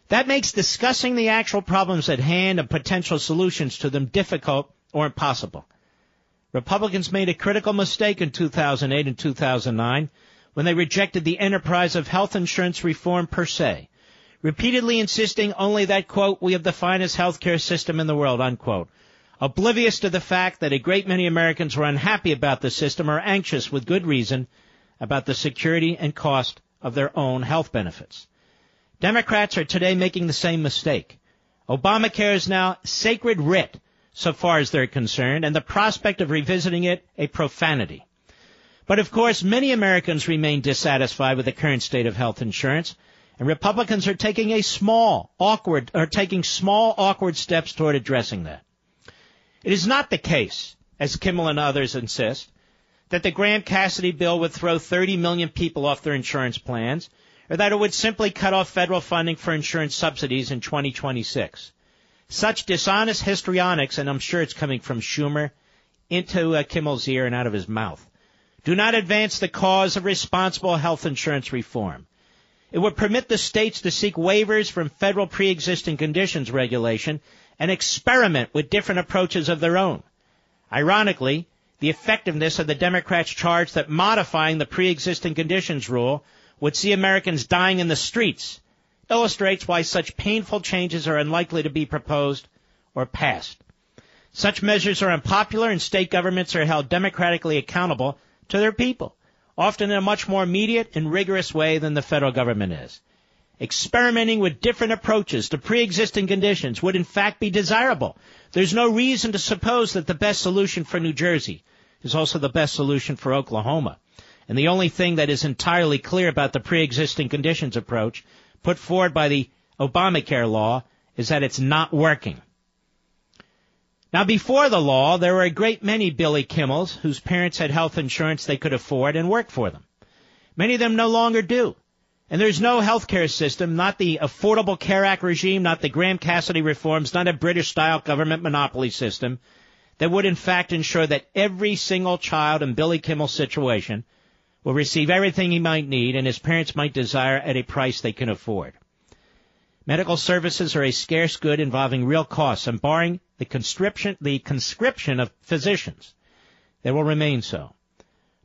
That makes discussing the actual problems at hand and potential solutions to them difficult or impossible. Republicans made a critical mistake in 2008 and 2009 when they rejected the enterprise of health insurance reform per se, repeatedly insisting only that, quote, we have the finest healthcare system in the world, unquote, oblivious to the fact that a great many Americans were unhappy about the system or anxious with good reason about the security and cost of their own health benefits. Democrats are today making the same mistake. Obamacare is now sacred writ so far as they're concerned, and the prospect of revisiting it a profanity. But of course, many Americans remain dissatisfied with the current state of health insurance, and Republicans are taking a small, awkward, are taking small, awkward steps toward addressing that. It is not the case, as Kimmel and others insist, that the Graham Cassidy bill would throw 30 million people off their insurance plans or that it would simply cut off federal funding for insurance subsidies in 2026. Such dishonest histrionics, and I'm sure it's coming from Schumer, into uh, Kimmel's ear and out of his mouth, do not advance the cause of responsible health insurance reform. It would permit the states to seek waivers from federal pre-existing conditions regulation and experiment with different approaches of their own. Ironically, the effectiveness of the Democrats' charge that modifying the pre-existing conditions rule would see Americans dying in the streets illustrates why such painful changes are unlikely to be proposed or passed. Such measures are unpopular and state governments are held democratically accountable to their people, often in a much more immediate and rigorous way than the federal government is. Experimenting with different approaches to pre-existing conditions would in fact be desirable. There's no reason to suppose that the best solution for New Jersey is also the best solution for Oklahoma. And the only thing that is entirely clear about the pre-existing conditions approach put forward by the Obamacare law is that it's not working. Now, before the law, there were a great many Billy Kimmels whose parents had health insurance they could afford and worked for them. Many of them no longer do. And there's no health care system, not the Affordable Care Act regime, not the Graham Cassidy reforms, not a British style government monopoly system that would in fact ensure that every single child in Billy Kimmel's situation will receive everything he might need and his parents might desire at a price they can afford. Medical services are a scarce good involving real costs and barring the conscription, the conscription of physicians, they will remain so.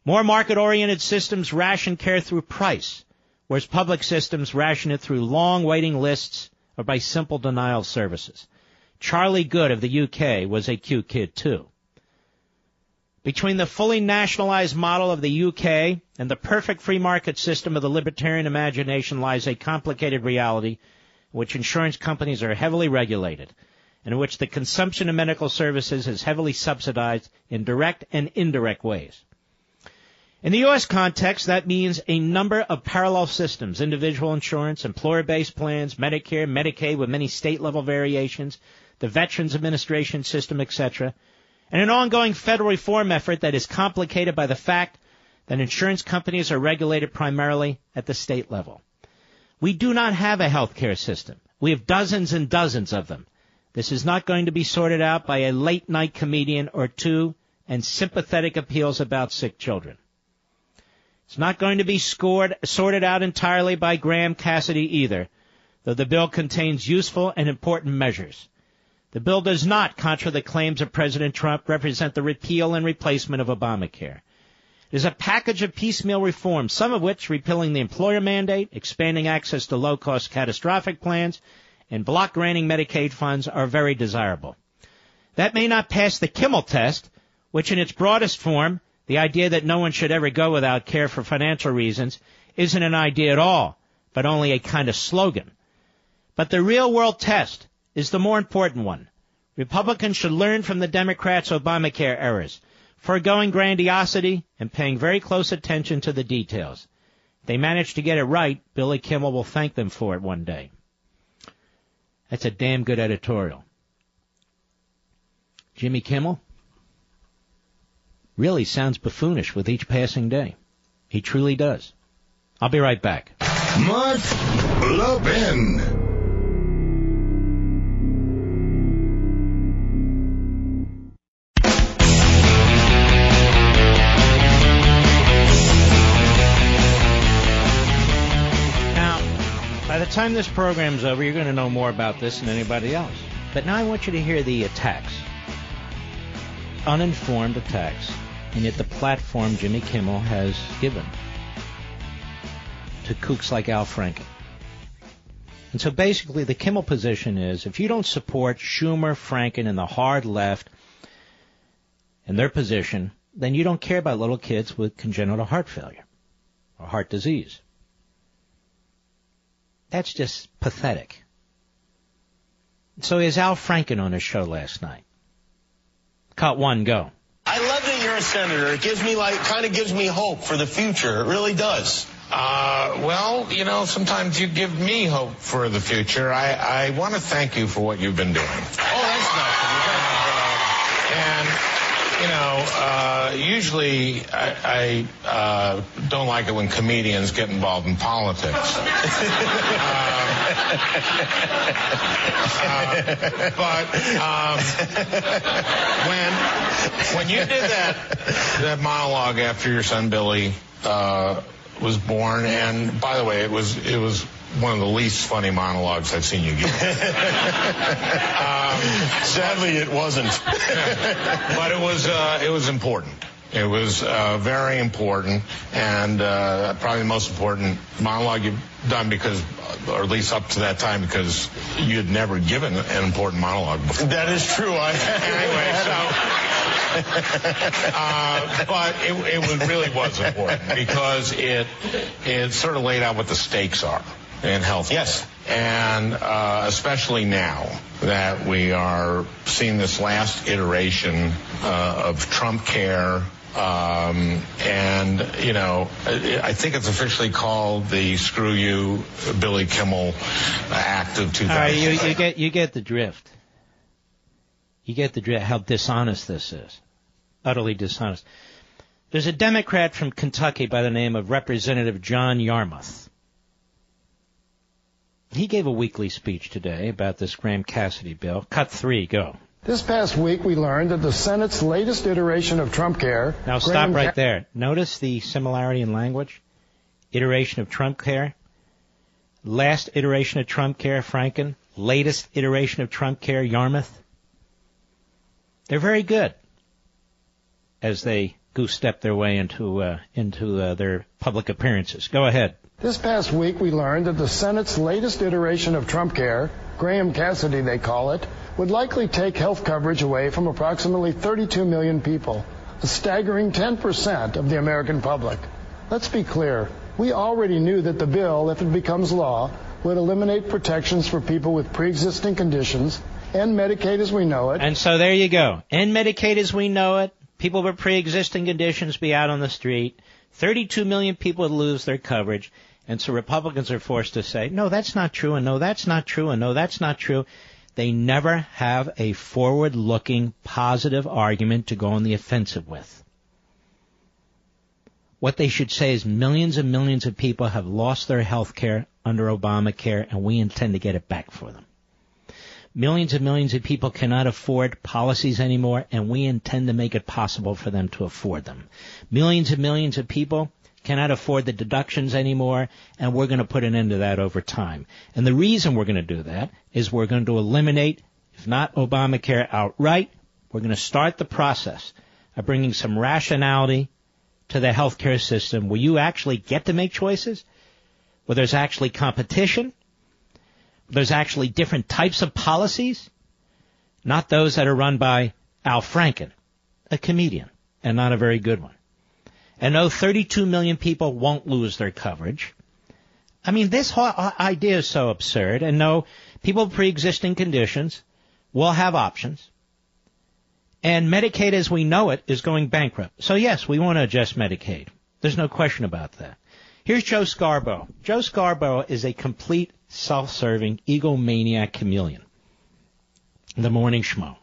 More market-oriented systems ration care through price, whereas public systems ration it through long waiting lists or by simple denial services. Charlie Gard of the UK was a cute kid too. Between the fully nationalized model of the UK and the perfect free market system of the libertarian imagination lies a complicated reality in which insurance companies are heavily regulated and in which the consumption of medical services is heavily subsidized in direct and indirect ways. In the U.S. context, that means a number of parallel systems, individual insurance, employer-based plans, Medicare, Medicaid with many state-level variations, the Veterans Administration system, etc., and an ongoing federal reform effort that is complicated by the fact that insurance companies are regulated primarily at the state level. We do not have a health care system. We have dozens and dozens of them. This is not going to be sorted out by a late night comedian or two and sympathetic appeals about sick children. It's not going to be scored, sorted out entirely by Graham Cassidy either, though the bill contains useful and important measures. The bill does not, contra the claims of President Trump, represent the repeal and replacement of Obamacare. It is a package of piecemeal reforms, some of which, repealing the employer mandate, expanding access to low-cost catastrophic plans, and block granting Medicaid funds are very desirable. That may not pass the Kimmel test, which in its broadest form, the idea that no one should ever go without care for financial reasons, isn't an idea at all, but only a kind of slogan. But the real world test is the more important one. Republicans should learn from the Democrats' Obamacare errors, foregoing grandiosity and paying very close attention to the details. If they manage to get it right, Billy Kimmel will thank them for it one day. That's a damn good editorial. Jimmy Kimmel really sounds buffoonish with each passing day. He truly does. I'll be right back. Mark Levin. Time this program's over, you're going to know more about this than anybody else. But now I want you to hear the attacks. Uninformed attacks. And yet the platform Jimmy Kimmel has given to kooks like Al Franken. And so basically the Kimmel position is if you don't support Schumer, Franken, and the hard left and their position, then you don't care about little kids with congenital heart failure or heart disease. That's just pathetic. So is Al Franken on his show last night. Cut one, go. I love that you're a senator. It gives me like, kind of gives me hope for the future. It really does. Uh, well, you know, sometimes you give me hope for the future. I, I want to thank you for what you've been doing. Oh, that's nice. And, you know, uh, usually I, I uh, don't like it when comedians get involved in politics. Uh, but um, when when you did that that monologue after your son Billy uh, was born, and by the way, it was it was one of the least funny monologues I've seen you give. Sadly, it wasn't. but it was uh, it was important. It was uh, very important, and uh, probably the most important monologue you've done because, or at least up to that time, because you had never given an important monologue before. That is true. I anyway, so. Uh, but it, it really was important because it it sort of laid out what the stakes are in health. Yes. And uh, especially now that we are seeing this last iteration uh, of Trump Care. Um, and, you know, I think it's officially called the Screw You Billy Kimmel Act of 2000. All right, you, you get you get the drift. You get the drift how dishonest this is. Utterly dishonest. There's a Democrat from Kentucky by the name of Representative John Yarmuth. He gave a weekly speech today about this Graham Cassidy bill. Cut three, go. This past week, we learned that the Senate's latest iteration of Trump Care. Now stop Graham right Ca- there. Notice the similarity in language. Iteration of Trump Care. Last iteration of Trump Care, Franken. Latest iteration of Trump Care, Yarmuth. They're very good as they goose step their way into uh, into uh, their public appearances. Go ahead. This past week, we learned that the Senate's latest iteration of Trump Care, Graham Cassidy they call it, would likely take health coverage away from approximately 32 million people, a staggering 10% of the American public. Let's be clear. We already knew that the bill, if it becomes law, would eliminate protections for people with pre-existing conditions and Medicaid as we know it. And so there you go. End Medicaid as we know it. People with pre-existing conditions be out on the street. 32 million people would lose their coverage. And so Republicans are forced to say, no, that's not true, and no, that's not true, and no, that's not true. They never have a forward-looking, positive argument to go on the offensive with. What they should say is millions and millions of people have lost their health care under Obamacare, and we intend to get it back for them. Millions and millions of people cannot afford policies anymore, and we intend to make it possible for them to afford them. Millions and millions of people cannot afford the deductions anymore, and we're going to put an end to that over time. And the reason we're going to do that is we're going to eliminate, if not Obamacare outright, we're going to start the process of bringing some rationality to the healthcare system where you actually get to make choices, where there's actually competition, there's actually different types of policies, not those that are run by Al Franken, a comedian, and not a very good one. And no, 32 million people won't lose their coverage. I mean, this whole idea is so absurd. And no, people with pre-existing conditions will have options. And Medicaid as we know it is going bankrupt. So yes, we want to adjust Medicaid. There's no question about that. Here's Joe Scarborough. Joe Scarborough is a complete self-serving egomaniac chameleon. The morning schmo.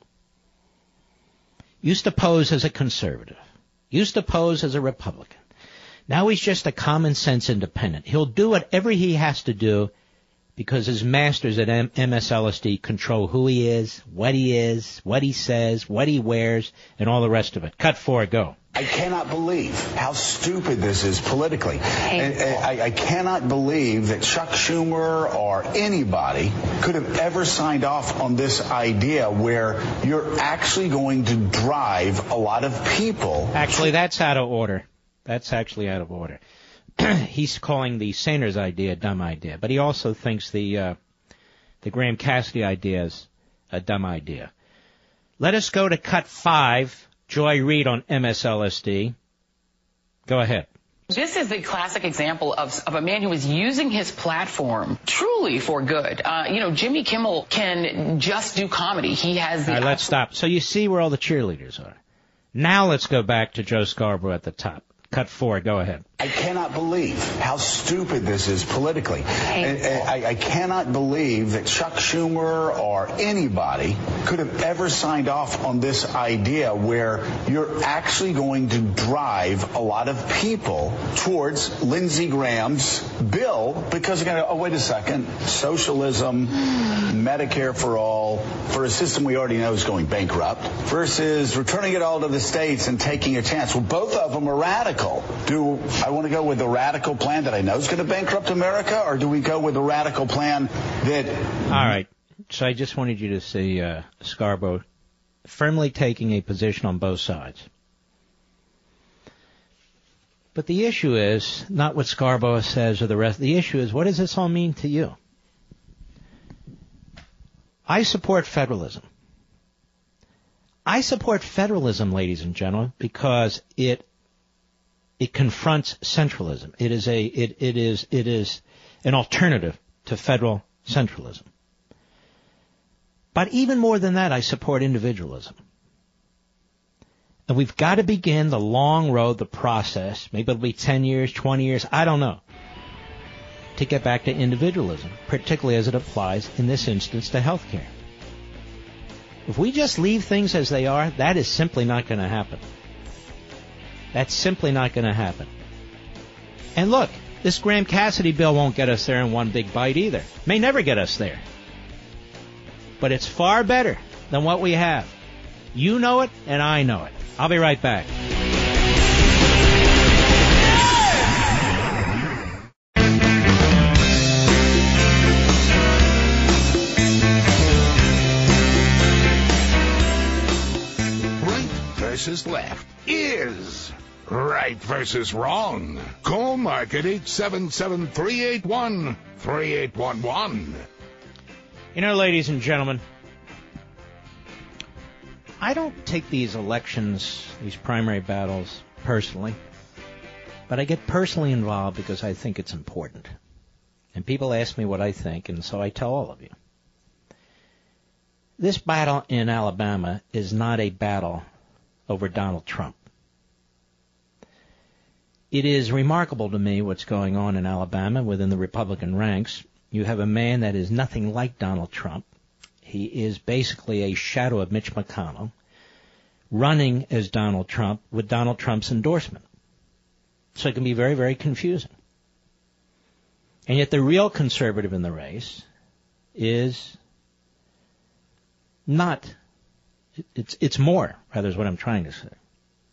Used to pose as a conservative. Used to pose as a Republican. Now he's just a common sense independent. He'll do whatever he has to do because his masters at M- MSLSD control who he is, what he is, what he says, what he wears, and all the rest of it. Cut four, go. I cannot believe how stupid this is politically. And, and I, I cannot believe that Chuck Schumer or anybody could have ever signed off on this idea where you're actually going to drive a lot of people. Actually, that's out of order. That's actually out of order. He's calling the Sanders idea a dumb idea, but he also thinks the uh, the Graham Cassidy idea is a dumb idea. Let us go to cut five. Joy Reid on MSLSD. Go ahead. This is the classic example of, of a man who is using his platform truly for good. Uh, you know, Jimmy Kimmel can just do comedy. He has the All right, let's stop. So you see where all the cheerleaders are. Now let's go back to Joe Scarborough at the top. Cut four. Go ahead. I cannot believe how stupid this is politically. And, and I, I cannot believe that Chuck Schumer or anybody could have ever signed off on this idea where you're actually going to drive a lot of people towards Lindsey Graham's bill because they're going to, oh, wait a second, socialism, Medicare for all, for a system we already know is going bankrupt, versus returning it all to the states and taking a chance. Well, both of them are radical. Do I want to go with the radical plan that I know is going to bankrupt America, or do we go with the radical plan that? All right. So I just wanted you to see uh, Scarborough firmly taking a position on both sides. But the issue is not what Scarborough says or the rest. The issue is what does this all mean to you? I support federalism. I support federalism, ladies and gentlemen, because it it confronts centralism. It is a it, it is it is an alternative to federal centralism. But even more than that, I support individualism. And we've got to begin the long road, the process. Maybe it'll be 10 years, 20 years, I don't know. To get back to individualism, particularly as it applies in this instance to healthcare. If we just leave things as they are, that is simply not going to happen. That's simply not going to happen. And look, this Graham Cassidy bill won't get us there in one big bite either. May never get us there. But it's far better than what we have. You know it, and I know it. I'll be right back. Versus left is right versus wrong. Call Mark at 877-381-3811. You know, ladies and gentlemen, I don't take these elections, these primary battles, personally. But I get personally involved because I think it's important. And people ask me what I think, and so I tell all of you. This battle in Alabama is not a battle over Donald Trump. It is remarkable to me what's going on in Alabama within the Republican ranks. You have a man that is nothing like Donald Trump. He is basically a shadow of Mitch McConnell, running as Donald Trump with Donald Trump's endorsement. So it can be very, very confusing. And yet the real conservative in the race is not, it's, it's Moore, rather is what I'm trying to say.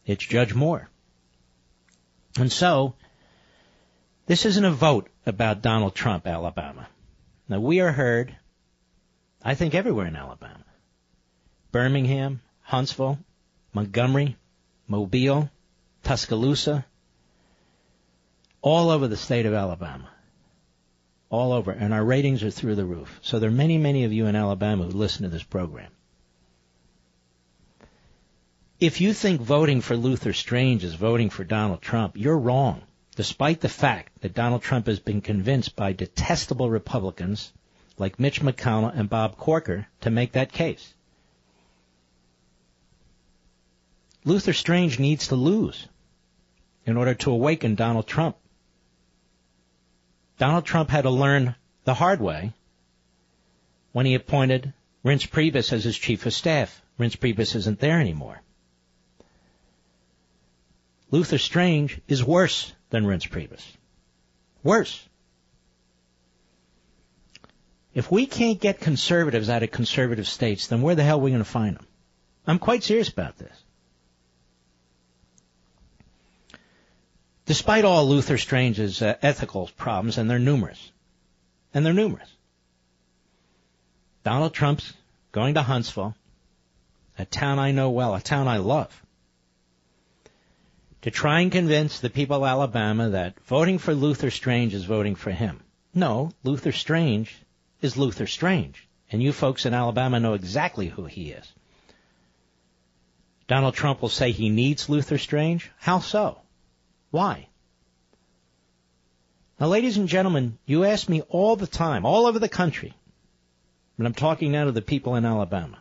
It's Judge Moore. And so, this isn't a vote about Donald Trump, Alabama. Now we are heard, I think everywhere in Alabama. Birmingham, Huntsville, Montgomery, Mobile, Tuscaloosa, all over the state of Alabama. All over. And our ratings are through the roof. So there are many, many of you in Alabama who listen to this program. If you think voting for Luther Strange is voting for Donald Trump, you're wrong. Despite the fact that Donald Trump has been convinced by detestable Republicans like Mitch McConnell and Bob Corker to make that case. Luther Strange needs to lose in order to awaken Donald Trump. Donald Trump had to learn the hard way when he appointed Reince Priebus as his chief of staff. Reince Priebus isn't there anymore. Luther Strange is worse than Reince Priebus. Worse. If we can't get conservatives out of conservative states, then where the hell are we going to find them? I'm quite serious about this. Despite all Luther Strange's uh, ethical problems, and they're numerous, and they're numerous, Donald Trump's going to Huntsville, a town I know well, a town I love, to try and convince the people of Alabama that voting for Luther Strange is voting for him. No, Luther Strange is Luther Strange, and you folks in Alabama know exactly who he is. Donald Trump will say he needs Luther Strange. How so? Why? Now, ladies and gentlemen, you ask me all the time, all over the country, but I'm talking now to the people in Alabama.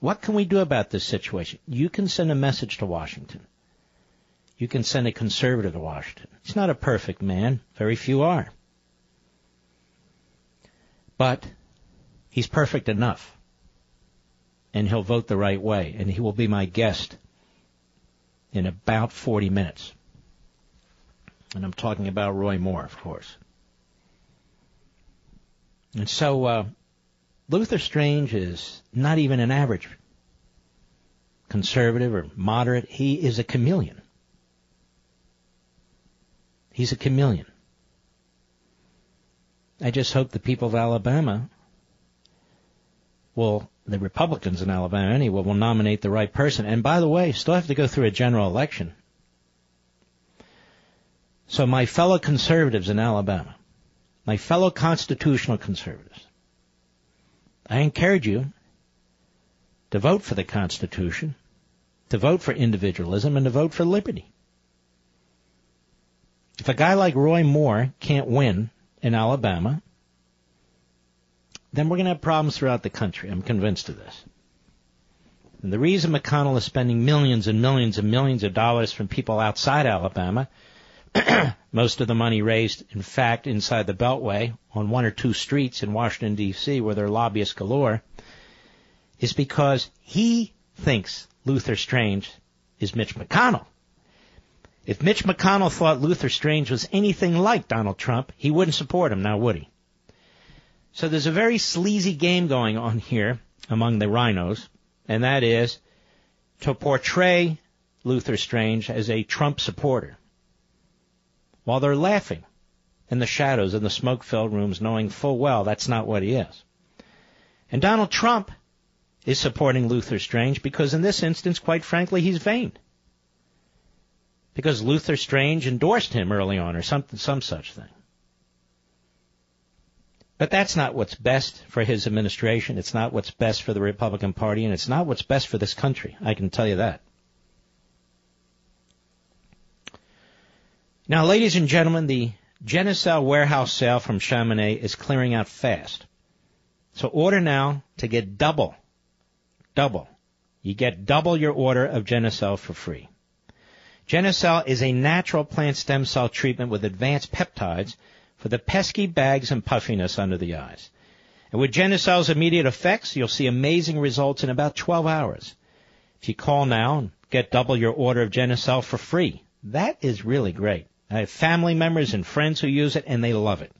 What can we do about this situation? You can send a message to Washington. You can send a conservative to Washington. He's not a perfect man. Very few are. But he's perfect enough. And he'll vote the right way. And he will be my guest in about 40 minutes. And I'm talking about Roy Moore, of course. And so, uh, Luther Strange is not even an average conservative or moderate. He is a chameleon. He's a chameleon. I just hope the people of Alabama will, the Republicans in Alabama anyway, will nominate the right person. And by the way, still have to go through a general election. So my fellow conservatives in Alabama, my fellow constitutional conservatives, I encourage you to vote for the Constitution, to vote for individualism, and to vote for liberty. If a guy like Roy Moore can't win in Alabama, then we're going to have problems throughout the country. I'm convinced of this. And the reason McConnell is spending millions and millions and millions of dollars from people outside Alabama, most of the money raised, in fact, inside the Beltway on one or two streets in Washington, D.C., where there are lobbyists galore, is because he thinks Luther Strange is Mitch McConnell. If Mitch McConnell thought Luther Strange was anything like Donald Trump, he wouldn't support him now, would he? So there's a very sleazy game going on here among the RINOs, and that is to portray Luther Strange as a Trump supporter while they're laughing in the shadows in the smoke filled rooms, knowing full well that's not what he is. And Donald Trump is supporting Luther Strange because, in this instance, quite frankly, he's vain. Because Luther Strange endorsed him early on, or something, some such thing. But that's not what's best for his administration. It's not what's best for the Republican Party, and it's not what's best for this country. I can tell you that. Now, ladies and gentlemen, the Genucel warehouse sale from Chamonix is clearing out fast. So order now to get double. Double. You get double your order of Genucel for free. Genucel is a natural plant stem cell treatment with advanced peptides for the pesky bags and puffiness under the eyes. And with Genucel's immediate effects, you'll see amazing results in about 12 hours. If you call now and get double your order of Genucel for free, that is really great. I have family members and friends who use it and they love it.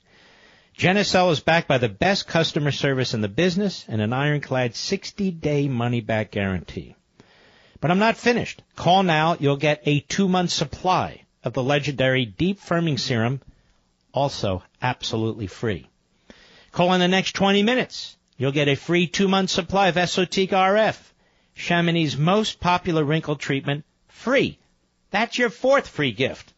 Genucel is backed by the best customer service in the business and an ironclad 60 day money back guarantee. But I'm not finished. Call now, you'll get a two month supply of the legendary deep firming serum also absolutely free. Call in the next 20 minutes. You'll get a free two-month supply of Esotique RF, Chamonix's most popular wrinkle treatment, free. That's your fourth free gift.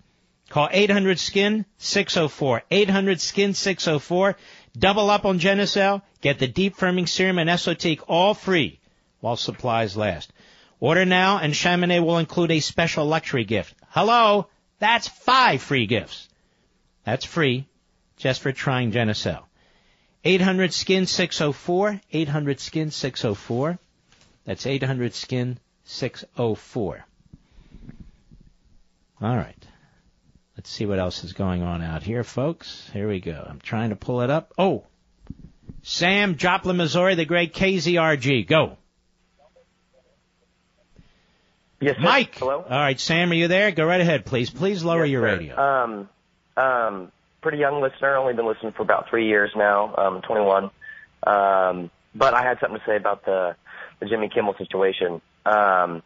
Call 800 Skin 604. 800 Skin 604. Double up on Genucel. Get the deep firming serum and Esotique all free while supplies last. Order now and Chamonix will include a special luxury gift. Hello? That's five free gifts. That's free, just for trying Genucel. 800 Skin 604, 800 Skin 604. That's 800 Skin 604. All right. Let's see what else is going on out here, folks. Here we go. I'm trying to pull it up. Oh, Sam, Joplin, Missouri, the great KZRG. Go. Yes, sir. Mike. Hello. All right, Sam, are you there? Go right ahead, please. Please lower Yes, your sir. radio. Um, um, pretty young listener. Only been listening for about three years now. Um, 21. Um, but I had something to say about the the Jimmy Kimmel situation. Um,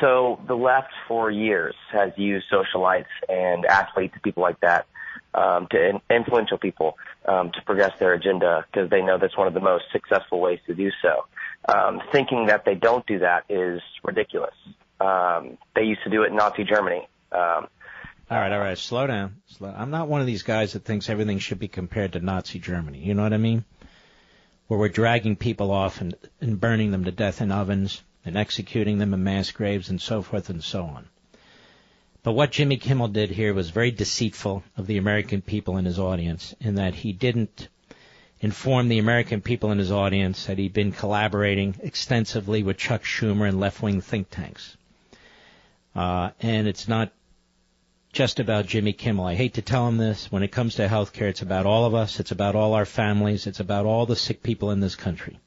so the left for years has used socialites and athletes, people like that, um, to in- influential people um, to progress their agenda because they know that's one of the most successful ways to do so. Um, thinking that they don't do that is ridiculous. Um, they used to do it in Nazi Germany. Um, All right, all right, slow down. Slow. I'm not one of these guys that thinks everything should be compared to Nazi Germany. You know what I mean? Where we're dragging people off and, and burning them to death in ovens and executing them in mass graves and so forth and so on. But what Jimmy Kimmel did here was very deceitful of the American people in his audience in that he didn't inform the American people in his audience that he'd been collaborating extensively with Chuck Schumer and left-wing think tanks. Uh, and it's not just about Jimmy Kimmel. I hate to tell him this. When it comes to health care, it's about all of us. It's about all our families. It's about all the sick people in this country.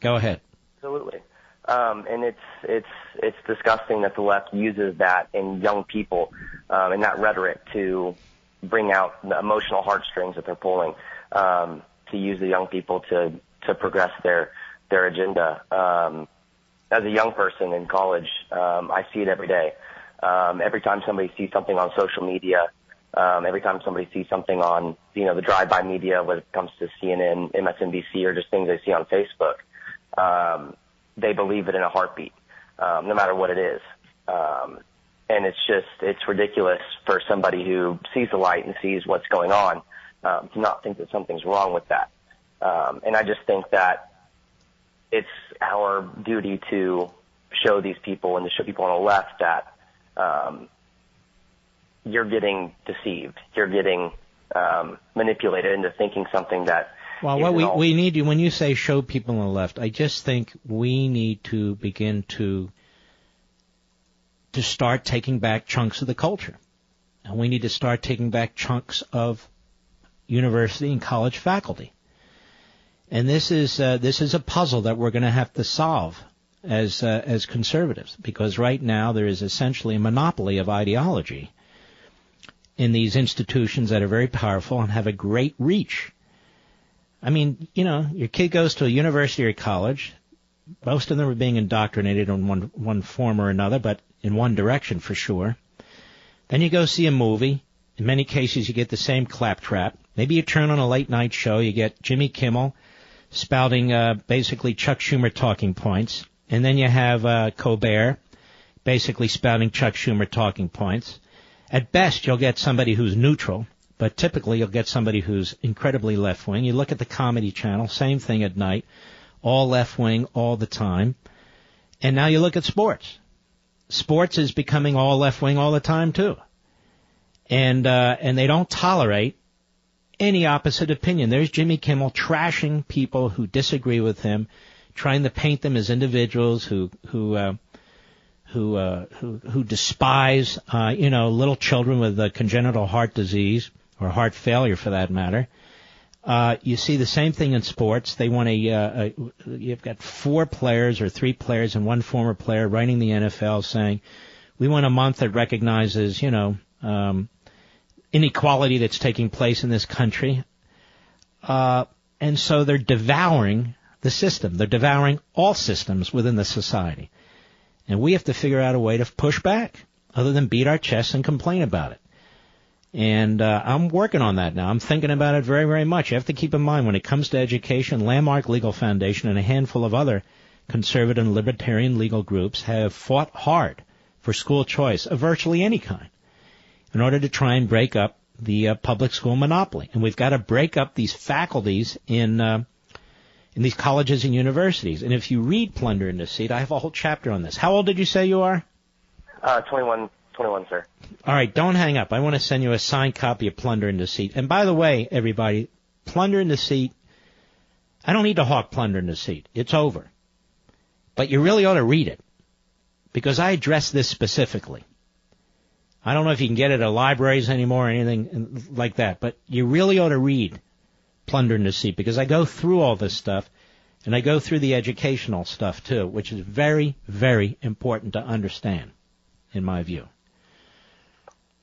Go ahead. Absolutely. Um, and it's it's it's disgusting that the left uses that in young people um, and that rhetoric to bring out the emotional heartstrings that they're pulling um, to use the young people to to progress their their agenda. Um, as a young person in college, um, I see it every day. Um, every time somebody sees something on social media, um, every time somebody sees something on you know the drive-by media, when it comes to CNN, MSNBC, or just things they see on Facebook, um, they believe it in a heartbeat, um, no matter what it is. Um, and it's just it's ridiculous for somebody who sees the light and sees what's going on um, to not think that something's wrong with that. Um, and I just think that it's our duty to show these people and to show people on the left that um, you're getting deceived, you're getting um, manipulated into thinking something that Well, what we, all- we need to, when you say show people on the left, I just think we need to begin to to start taking back chunks of the culture. And we need to start taking back chunks of university and college faculty. And this is uh, this is a puzzle that we're going to have to solve as uh, as conservatives because right now there is essentially a monopoly of ideology in these institutions that are very powerful and have a great reach. I mean, you know, your kid goes to a university or college. Most of them are being indoctrinated in one one form or another, but in one direction for sure. Then you go see a movie. In many cases, you get the same claptrap. Maybe you turn on a late night show. You get Jimmy Kimmel spouting uh, basically Chuck Schumer talking points, and then you have uh, Colbert basically spouting Chuck Schumer talking points. At best, you'll get somebody who's neutral, but typically you'll get somebody who's incredibly left wing. You look at the Comedy Channel, same thing at night, all left wing all the time. And now you look at sports. Sports is becoming all left wing all the time too. And uh, and they don't tolerate any opposite opinion. There's Jimmy Kimmel trashing people who disagree with him, trying to paint them as individuals who who uh, who uh, who who despise uh, you know little children with uh, congenital heart disease or heart failure for that matter. Uh, you see the same thing in sports. They want a, uh, a you've got four players or three players and one former player writing the NFL saying, we want a month that recognizes you know um, inequality that's taking place in this country. Uh, and so they're devouring the system. They're devouring all systems within the society. And we have to figure out a way to push back other than beat our chests and complain about it. And uh, I'm working on that now. I'm thinking about it very, very much. You have to keep in mind when it comes to education, Landmark Legal Foundation and a handful of other conservative and libertarian legal groups have fought hard for school choice of virtually any kind in order to try and break up the uh, public school monopoly. And we've got to break up these faculties in uh, in these colleges and universities. And if you read Plunder and Deceit, I have a whole chapter on this. How old did you say you are? Uh, 21, 21, sir. All right, don't hang up. I want to send you a signed copy of Plunder and Deceit. And by the way, everybody, Plunder and Deceit, I don't need to hawk Plunder and Deceit. It's over. But you really ought to read it. Because I address this specifically. I don't know if you can get it at libraries anymore or anything like that, but you really ought to read Plunder and Deceit because I go through all this stuff and I go through the educational stuff too, which is very, very important to understand, in my view.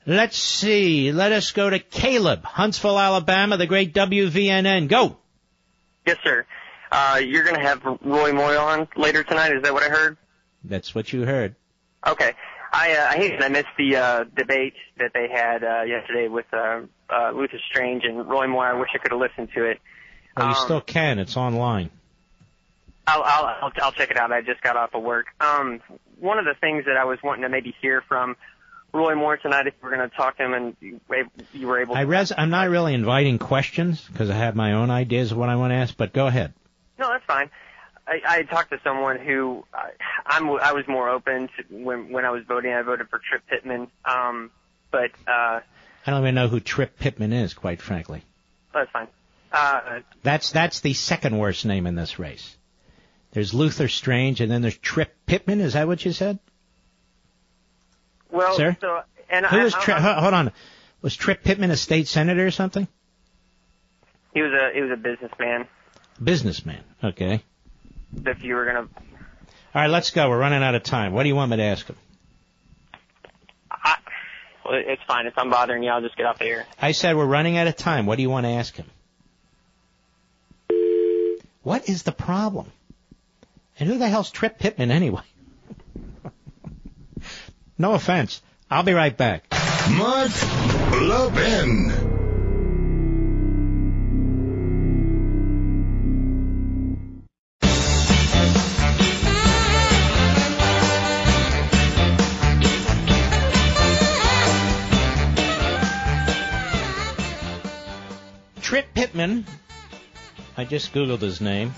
Let's see. Let us go to Caleb, Huntsville, Alabama, the great WVNN. Go. Yes, sir. Uh, you're going to have Roy Moore on later tonight. Is that what I heard? That's what you heard. Okay. I uh, I hate I missed the uh, debate that they had uh, yesterday with uh, uh, Luther Strange and Roy Moore. I wish I could have listened to it. Well, you Um, still can. It's online. I'll, I'll I'll I'll check it out. I just got off of work. Um, one of the things that I was wanting to maybe hear from Roy Moore tonight, if we're going to talk to him, and you, you were able. To- I res- I'm not really inviting questions because I have my own ideas of what I want to ask, but go ahead. No, that's fine. I, I talked to someone who uh, I'm I was more open to when when I was voting. I voted for Trip Pittman. Um, but uh, I don't even know who Trip Pittman is, quite frankly. that's fine. Uh, That's that's the second worst name in this race. There's Luther Strange, and then there's Trip Pittman. Is that what you said? well, Sir? so and Who I, was I- Tri- ho- hold on? Was Trip Pittman a state senator or something? he was a he was a businessman. Businessman. Okay. If you were gonna, All right, let's go. We're running out of time. What do you want me to ask him? well, it's fine. If I'm bothering you, I'll just get off the air. I said we're running out of time. What do you want to ask him? What is the problem? And who the hell's Trip Pittman anyway? no offense. I'll be right back. Mark Levin. Pittman, I just Googled his name,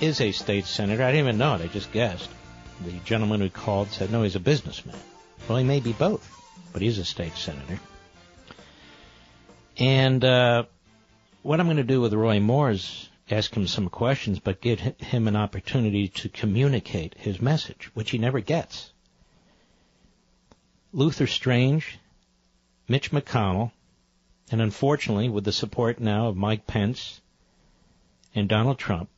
is a state senator. I didn't even know it. I just guessed. The gentleman who called said, no, he's a businessman. Well, he may be both, but he's a state senator. And uh, what I'm going to do with Roy Moore is ask him some questions, but give him an opportunity to communicate his message, which he never gets. Luther Strange, Mitch McConnell, and unfortunately, with the support now of Mike Pence and Donald Trump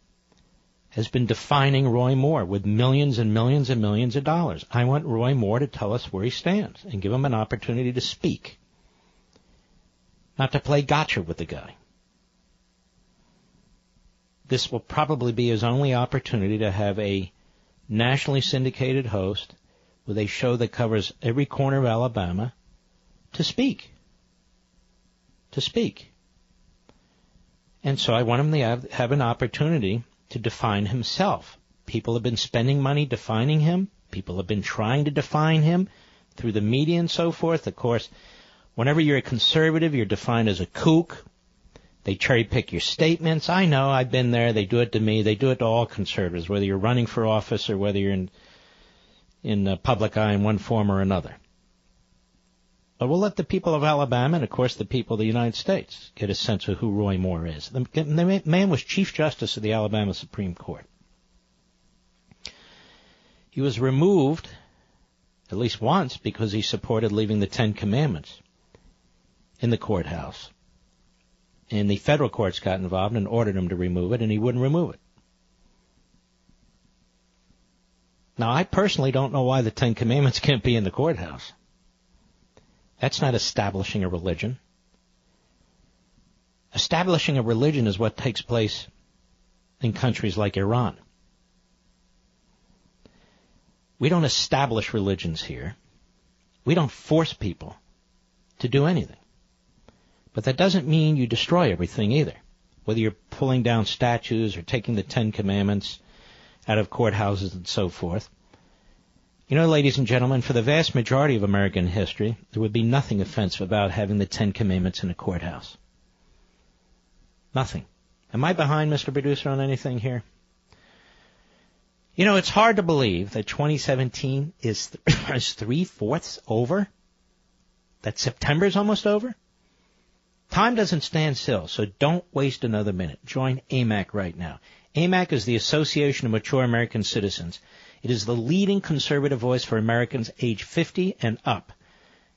has been defining Roy Moore with millions and millions and millions of dollars. I want Roy Moore to tell us where he stands and give him an opportunity to speak. Not to play gotcha with the guy. This will probably be his only opportunity to have a nationally syndicated host with a show that covers every corner of Alabama to speak. To speak. And so I want him to have, have an opportunity to define himself. People have been spending money defining him. People have been trying to define him through the media and so forth. Of course, whenever you're a conservative, you're defined as a kook. They cherry pick your statements. I know, I've been there. They do it to me. They do it to all conservatives, whether you're running for office or whether you're in in the public eye in one form or another. But we'll let the people of Alabama and, of course, the people of the United States get a sense of who Roy Moore is. The, the man was Chief Justice of the Alabama Supreme Court. He was removed at least once because he supported leaving the Ten Commandments in the courthouse. And the federal courts got involved and ordered him to remove it, and he wouldn't remove it. Now, I personally don't know why the Ten Commandments can't be in the courthouse. That's not establishing a religion. Establishing a religion is what takes place in countries like Iran. We don't establish religions here. We don't force people to do anything. But that doesn't mean you destroy everything either. Whether you're pulling down statues or taking the Ten Commandments out of courthouses and so forth. You know, ladies and gentlemen, for the vast majority of American history, there would be nothing offensive about having the Ten Commandments in a courthouse. Nothing. Am I behind, Mr. Producer, on anything here? You know, it's hard to believe that 2017 is, th- is three fourths over. That September is almost over. Time doesn't stand still, so don't waste another minute. Join AMAC right now. AMAC is the Association of Mature American Citizens. It is the leading conservative voice for Americans age 50 and up.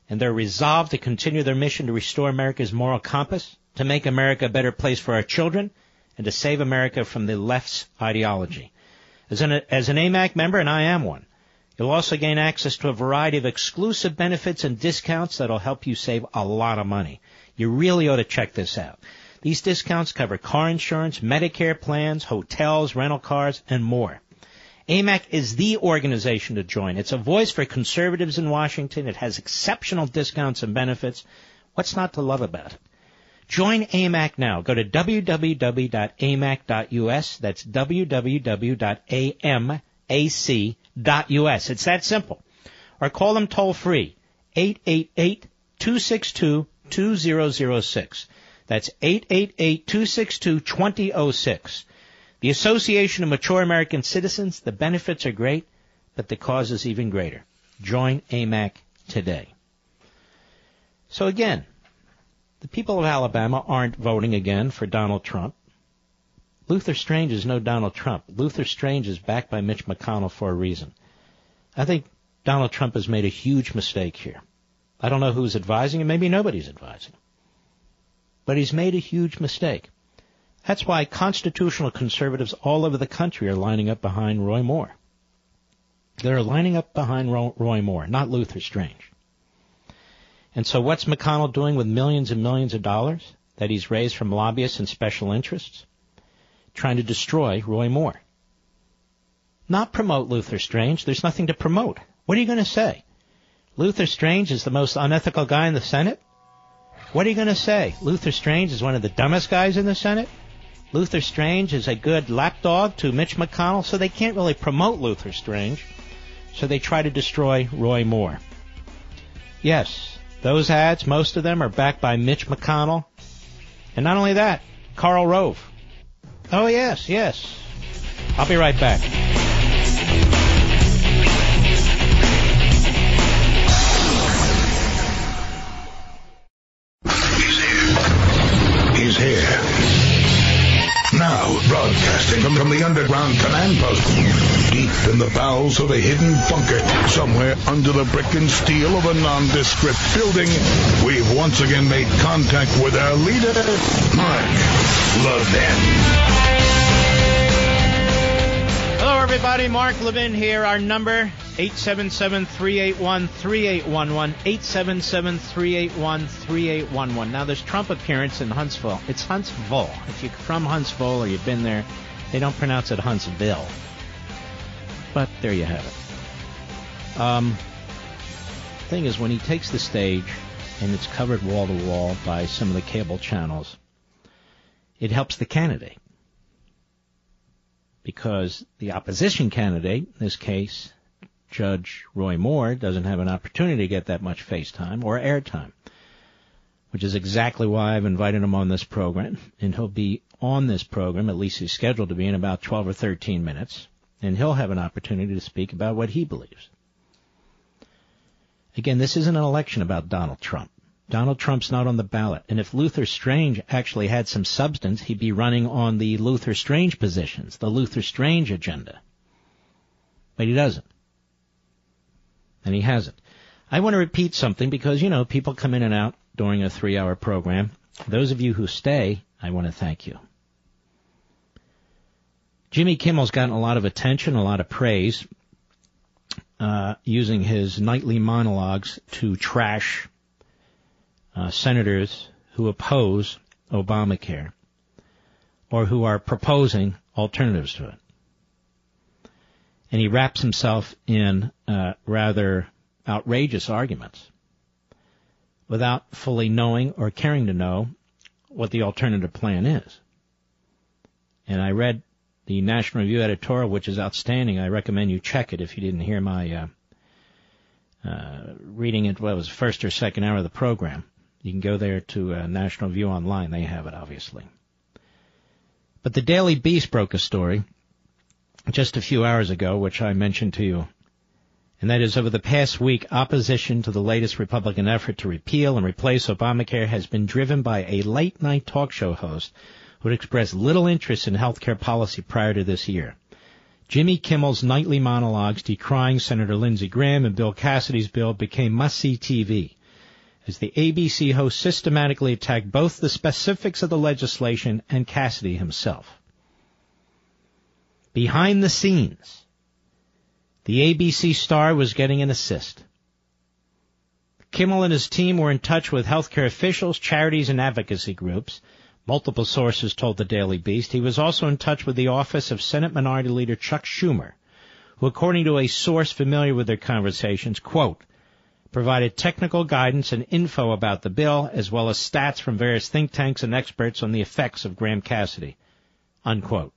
And they're resolved to continue their mission to restore America's moral compass, to make America a better place for our children, and to save America from the left's ideology. As an, as an AMAC member, and I am one, you'll also gain access to a variety of exclusive benefits and discounts that'll help you save a lot of money. You really ought to check this out. These discounts cover car insurance, Medicare plans, hotels, rental cars, and more. AMAC is the organization to join. It's a voice for conservatives in Washington. It has exceptional discounts and benefits. What's not to love about it? Join AMAC now. Go to www.amac.us. That's www.amac.us. It's that simple. Or call them toll free. 888-262-2006. That's 888-262-2006. The Association of Mature American Citizens, the benefits are great, but the cause is even greater. Join AMAC today. So again, the people of Alabama aren't voting again for Donald Trump. Luther Strange is no Donald Trump. Luther Strange is backed by Mitch McConnell for a reason. I think Donald Trump has made a huge mistake here. I don't know who's advising him. Maybe nobody's advising him. But he's made a huge mistake. That's why constitutional conservatives all over the country are lining up behind Roy Moore. They're lining up behind Roy Moore, not Luther Strange. And so what's McConnell doing with millions and millions of dollars that he's raised from lobbyists and special interests? Trying to destroy Roy Moore. Not promote Luther Strange. There's nothing to promote. What are you going to say? Luther Strange is the most unethical guy in the Senate? What are you going to say? Luther Strange is one of the dumbest guys in the Senate? Luther Strange is a good lapdog to Mitch McConnell, so they can't really promote Luther Strange. So they try to destroy Roy Moore. Yes, those ads, most of them are backed by Mitch McConnell. And not only that, Karl Rove. Oh, yes, yes. I'll be right back. From, from the underground command post, deep in the bowels of a hidden bunker, somewhere under the brick and steel of a nondescript building, we've once again made contact with our leader, Mark Levin. Hello, everybody. Mark Levin here. Our number, 877-381-3811. 877-381-3811. Now, this Trump appearance in Huntsville. It's Huntsville. If you're from Huntsville or you've been there, they don't pronounce it Huntsville. But there you have it. Um, thing is, when he takes the stage and it's covered wall to wall by some of the cable channels, it helps the candidate because the opposition candidate, in this case, Judge Roy Moore, doesn't have an opportunity to get that much face time or airtime, which is exactly why I've invited him on this program, and he'll be on this program, at least he's scheduled to be in about 12 or 13 minutes, and he'll have an opportunity to speak about what he believes. Again, this isn't an election about Donald Trump. Donald Trump's not on the ballot. And if Luther Strange actually had some substance, he'd be running on the Luther Strange positions, the Luther Strange agenda. But he doesn't. And he hasn't. I want to repeat something because, you know, people come in and out during a three hour program. Those of you who stay, I want to thank you. Jimmy Kimmel's gotten a lot of attention, a lot of praise, uh, using his nightly monologues to trash uh, senators who oppose Obamacare or who are proposing alternatives to it. And he wraps himself in uh, rather outrageous arguments without fully knowing or caring to know what the alternative plan is. And I read the National Review editorial, which is outstanding. I recommend you check it if you didn't hear my uh, uh, reading it. Well, it was first or second hour of the program. You can go there to uh, National Review Online. They have it, obviously. But the Daily Beast broke a story just a few hours ago, which I mentioned to you. And that is over the past week, opposition to the latest Republican effort to repeal and replace Obamacare has been driven by a late night talk show host who expressed little interest in health care policy prior to this year. Jimmy Kimmel's nightly monologues decrying Senator Lindsey Graham and Bill Cassidy's bill became must-see TV as the ABC host systematically attacked both the specifics of the legislation and Cassidy himself. Behind the scenes, the ABC star was getting an assist. Kimmel and his team were in touch with healthcare officials, charities, and advocacy groups. Multiple sources told the Daily Beast. He was also in touch with the office of Senate Minority Leader Chuck Schumer, who, according to a source familiar with their conversations, quote, provided technical guidance and info about the bill, as well as stats from various think tanks and experts on the effects of Graham Cassidy. Unquote.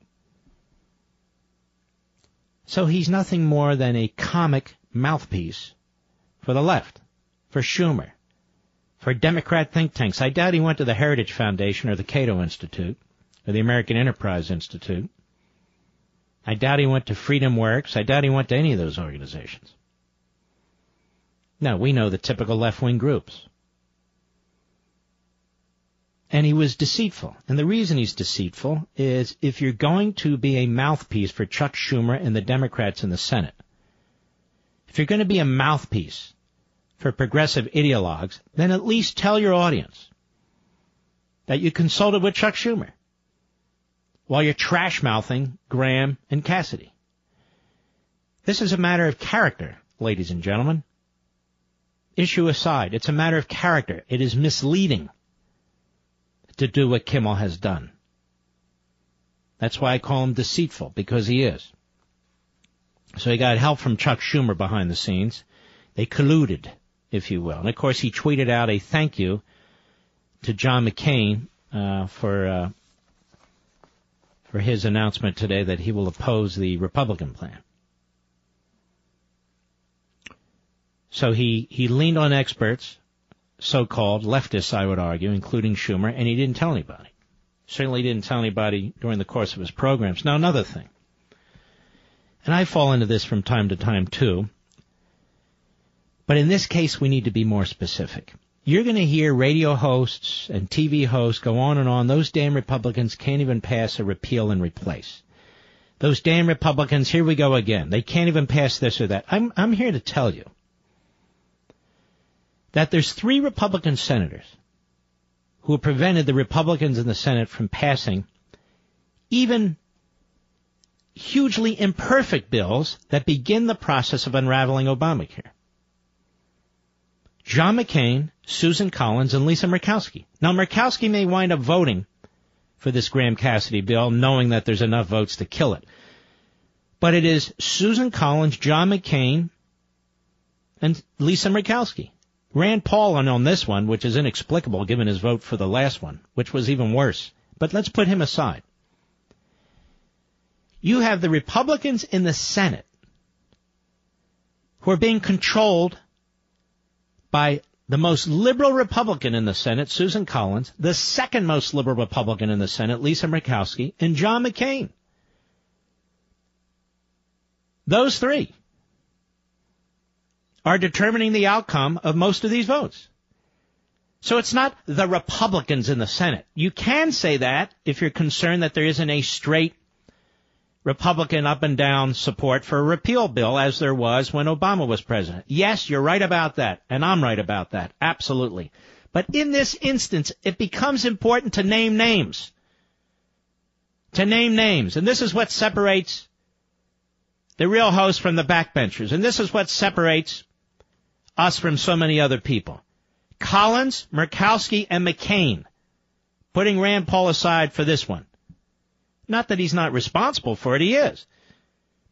So he's nothing more than a comic mouthpiece for the left, for Schumer, for Democrat think tanks. I doubt he went to the Heritage Foundation or the Cato Institute or the American Enterprise Institute. I doubt he went to Freedom Works. I doubt he went to any of those organizations. No, we know the typical left-wing groups. And he was deceitful. And the reason he's deceitful is if you're going to be a mouthpiece for Chuck Schumer and the Democrats in the Senate, if you're going to be a mouthpiece for progressive ideologues, then at least tell your audience that you consulted with Chuck Schumer while you're trash mouthing Graham and Cassidy. This is a matter of character, ladies and gentlemen issue aside, it's a matter of character. It is misleading to do what Kimmel has done. That's why I call him deceitful, because he is. So he got help from Chuck Schumer behind the scenes. They colluded, if you will. And of course, he tweeted out a thank you to John McCain uh, for uh, for his announcement today that he will oppose the Republican plan. So he, he leaned on experts, so-called leftists, I would argue, including Schumer, and he didn't tell anybody. Certainly didn't tell anybody during the course of his programs. Now another thing. And I fall into this from time to time too. But in this case, we need to be more specific. You're going to hear radio hosts and TV hosts go on and on. Those damn Republicans can't even pass a repeal and replace. Those damn Republicans, here we go again. They can't even pass this or that. I'm, I'm here to tell you that there's three Republican senators who have prevented the Republicans in the Senate from passing even hugely imperfect bills that begin the process of unraveling Obamacare. John McCain, Susan Collins, and Lisa Murkowski. Now, Murkowski may wind up voting for this Graham Cassidy bill, knowing that there's enough votes to kill it. But it is Susan Collins, John McCain, and Lisa Murkowski. Rand Paul on, on this one, which is inexplicable given his vote for the last one, which was even worse. But let's put him aside. You have the Republicans in the Senate who are being controlled by the most liberal Republican in the Senate, Susan Collins, the second most liberal Republican in the Senate, Lisa Murkowski, and John McCain. Those three are determining the outcome of most of these votes. So it's not the Republicans in the Senate. You can say that if you're concerned that there isn't a straight Republican up and down support for a repeal bill as there was when Obama was president. Yes, you're right about that, and I'm right about that. Absolutely. But in this instance, it becomes important to name names. To name names. And this is what separates the real host from the backbenchers. And this is what separates us from so many other people. Collins, Murkowski, and McCain. Putting Rand Paul aside for this one. Not that he's not responsible for it, he is.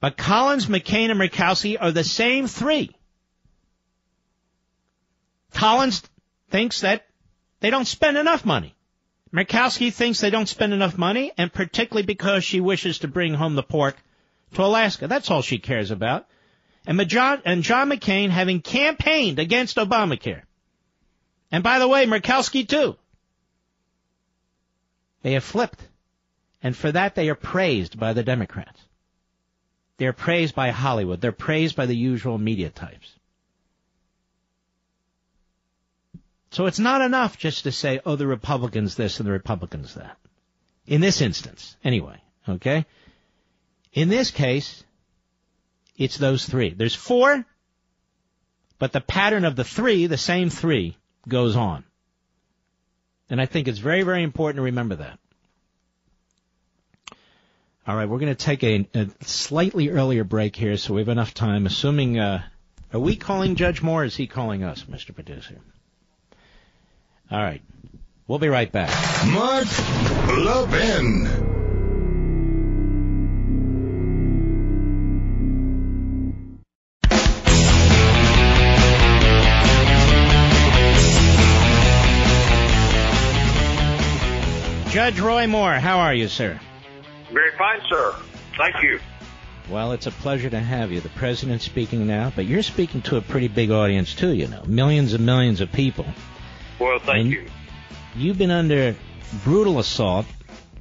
But Collins, McCain, and Murkowski are the same three. Collins thinks that they don't spend enough money. Murkowski thinks they don't spend enough money, and particularly because she wishes to bring home the pork to Alaska. That's all she cares about. And John, and John McCain having campaigned against Obamacare. And by the way, Murkowski too. They have flipped. And for that they are praised by the Democrats. They're praised by Hollywood. They're praised by the usual media types. So it's not enough just to say, oh, the Republicans this and the Republicans that. In this instance, anyway, okay? In this case, it's those three. There's four, but the pattern of the three, the same three, goes on. And I think it's very, very important to remember that. All right, we're going to take a, a, slightly earlier break here, so we have enough time. Assuming, uh, are we calling Judge Moore? Or is he calling us, Mr. Producer? All right, we'll be right back. Mark Levin. Judge Roy Moore, how are you, sir? Very fine, sir. Thank you. Well, it's a pleasure to have you. The president's speaking now, but you're speaking to a pretty big audience too, you know. Millions and millions of people. Well, thank and you. You've been under brutal assault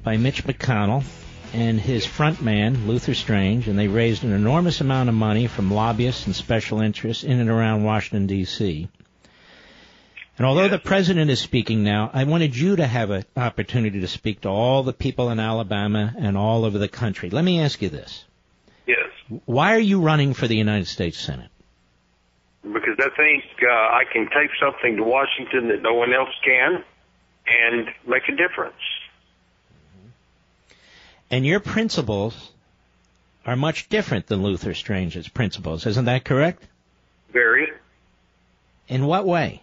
by Mitch McConnell and his front man, Luther Strange, and they raised an enormous amount of money from lobbyists and special interests in and around Washington, D.C. And although the president is speaking now, I wanted you to have an opportunity to speak to all the people in Alabama and all over the country. Let me ask you this. Yes. Why are you running for the United States Senate? Because I think uh, I can take something to Washington that no one else can and make a difference. And your principles are much different than Luther Strange's principles. Isn't that correct? Very. In what way?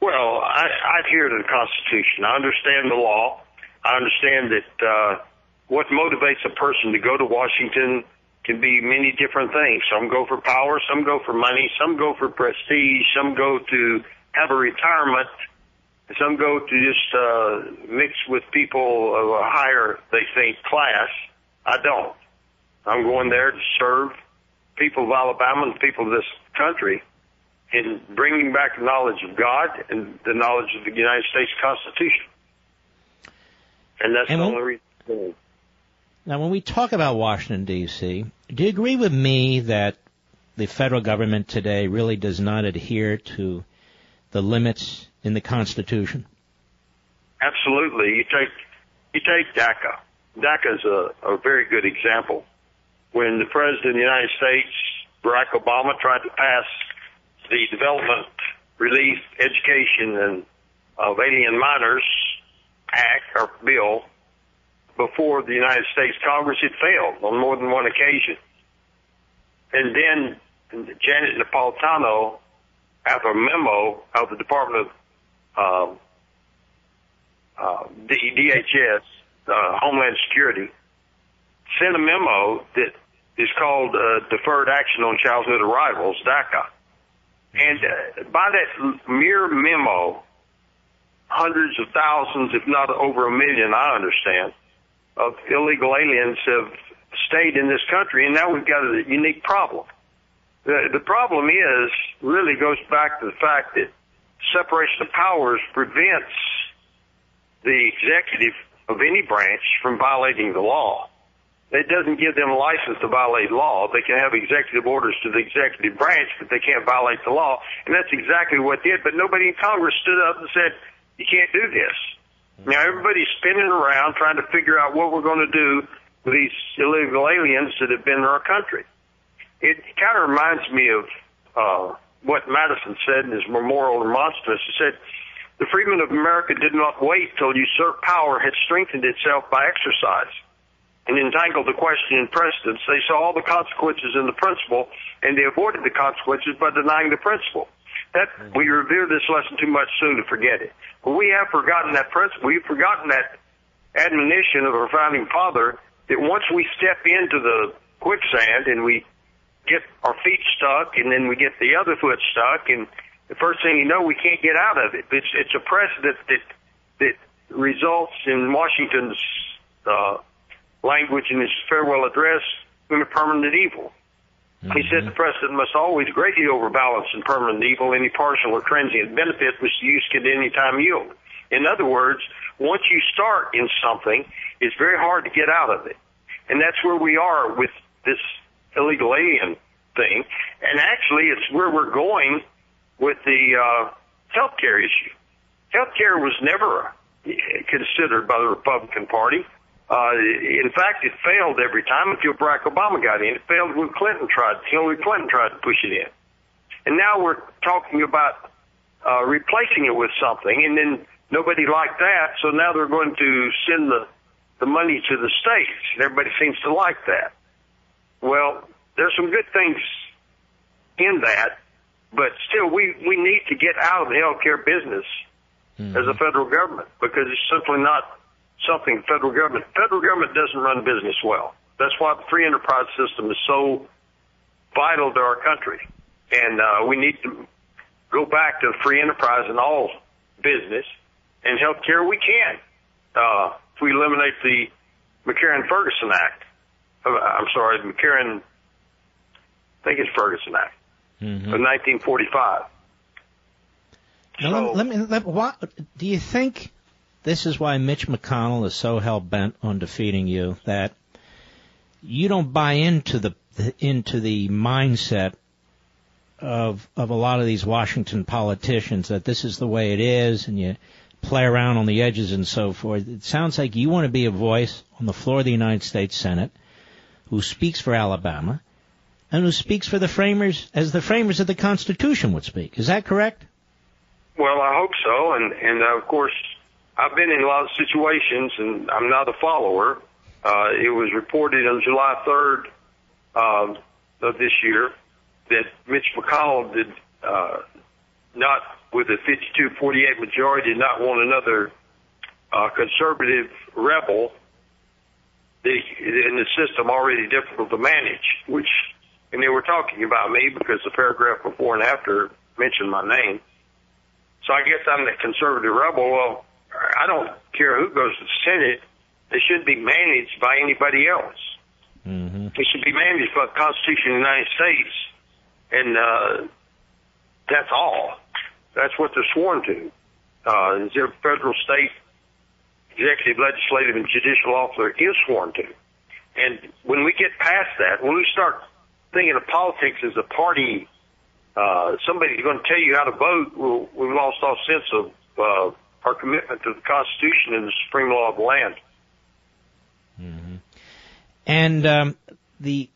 Well, I, I adhere to the Constitution. I understand the law. I understand that uh, what motivates a person to go to Washington can be many different things. Some go for power, some go for money, some go for prestige, some go to have a retirement, some go to just uh, mix with people of a higher, they think, class. I don't. I'm going there to serve people of Alabama and people of this country in bringing back knowledge of God and the knowledge of the United States Constitution. And that's and the only reason. Now, when we talk about Washington, D.C., do you agree with me that the federal government today really does not adhere to the limits in the Constitution? Absolutely. You take you take DACA. DACA is a, a very good example. When the President of the United States, Barack Obama, tried to pass the Development, Relief, Education, and of Alien Minors Act or bill, before the United States Congress. It failed on more than one occasion. And then Janet Napolitano, after a memo of the Department of um, uh, DHS, uh, Homeland Security, sent a memo that is called uh, Deferred Action on Childhood Arrivals, DACA. And uh, by that mere memo, hundreds of thousands, if not over a million, I understand, of illegal aliens have stayed in this country, and now we've got a unique problem. The, the problem is, really goes back to the fact that separation of powers prevents the executive of any branch from violating the law. It doesn't give them a license to violate law. They can have executive orders to the executive branch, but they can't violate the law. And that's exactly what did. But nobody in Congress stood up and said, you can't do this. Now everybody's spinning around trying to figure out what we're going to do with these illegal aliens that have been in our country. It kind of reminds me of uh, what Madison said in his memorial remonstrance. He said, the freedmen of America did not wait till usurped power had strengthened itself by exercise and entangled the question in precedence. They saw all the consequences in the principle, and they avoided the consequences by denying the principle. That we revere this lesson too much soon to forget it. But we have forgotten that principle. We've forgotten that admonition of our founding father that once we step into the quicksand and we get our feet stuck, and then we get the other foot stuck, and the first thing you know, we can't get out of it. It's it's a precedent that that results in Washington's uh, language in his farewell address in a permanent evil. Mm-hmm. He said the precedent must always greatly overbalance in permanent evil any partial or transient benefit which the use can at any time yield. In other words, once you start in something, it's very hard to get out of it. And that's where we are with this illegal alien thing. And actually, it's where we're going with the uh, health care issue. Health care was never considered by the Republican Party. Uh, in fact, it failed every time until Barack Obama got in. It failed when Clinton tried. Hillary Clinton tried to push it in, and now we're talking about uh, replacing it with something, and then nobody liked that, so now they're going to send the the money to the states. Everybody seems to like that. Well, there's some good things in that, but still, we we need to get out of the healthcare business mm-hmm. as a federal government because it's simply not something federal government. Federal government doesn't run business well. That's why the free enterprise system is so vital to our country, and uh, we need to go back to free enterprise in all business and healthcare. We can uh, if we eliminate the McCarran-Ferguson Act. Uh, I'm sorry, McCarran. I think it's Ferguson Act mm-hmm. of 1945. Now, so, let, me. Let, what, do you think this is why Mitch McConnell is so hell bent on defeating you that you don't buy into the into the mindset of of a lot of these Washington politicians that this is the way it is, and you play around on the edges and so forth. It sounds like you want to be a voice on the floor of the United States Senate who speaks for Alabama and who speaks for the framers as the framers of the Constitution would speak. Is that correct? Well, I hope so, and and uh, of course, I've been in a lot of situations, and I'm not a follower. Uh, it was reported on July 3rd uh, of this year that Mitch McConnell did uh, not, with a 52-48 majority, did not want another uh, conservative rebel in the system already difficult to manage, which and they were talking about me because the paragraph before and after mentioned my name. So I guess I'm the conservative rebel. Well, I don't care who goes to the Senate. They shouldn't be managed by anybody else. Mm-hmm. They should be managed by the Constitution of the United States, and uh, that's all. That's what they're sworn to. Uh, their federal, state, executive, legislative, and judicial officer is sworn to. And when we get past that, when we start thinking of politics as a party, uh, somebody's going to tell you how to vote, we'll, we've lost all sense of uh, our commitment to the Constitution and the supreme law of the land. Mm-hmm. And um, the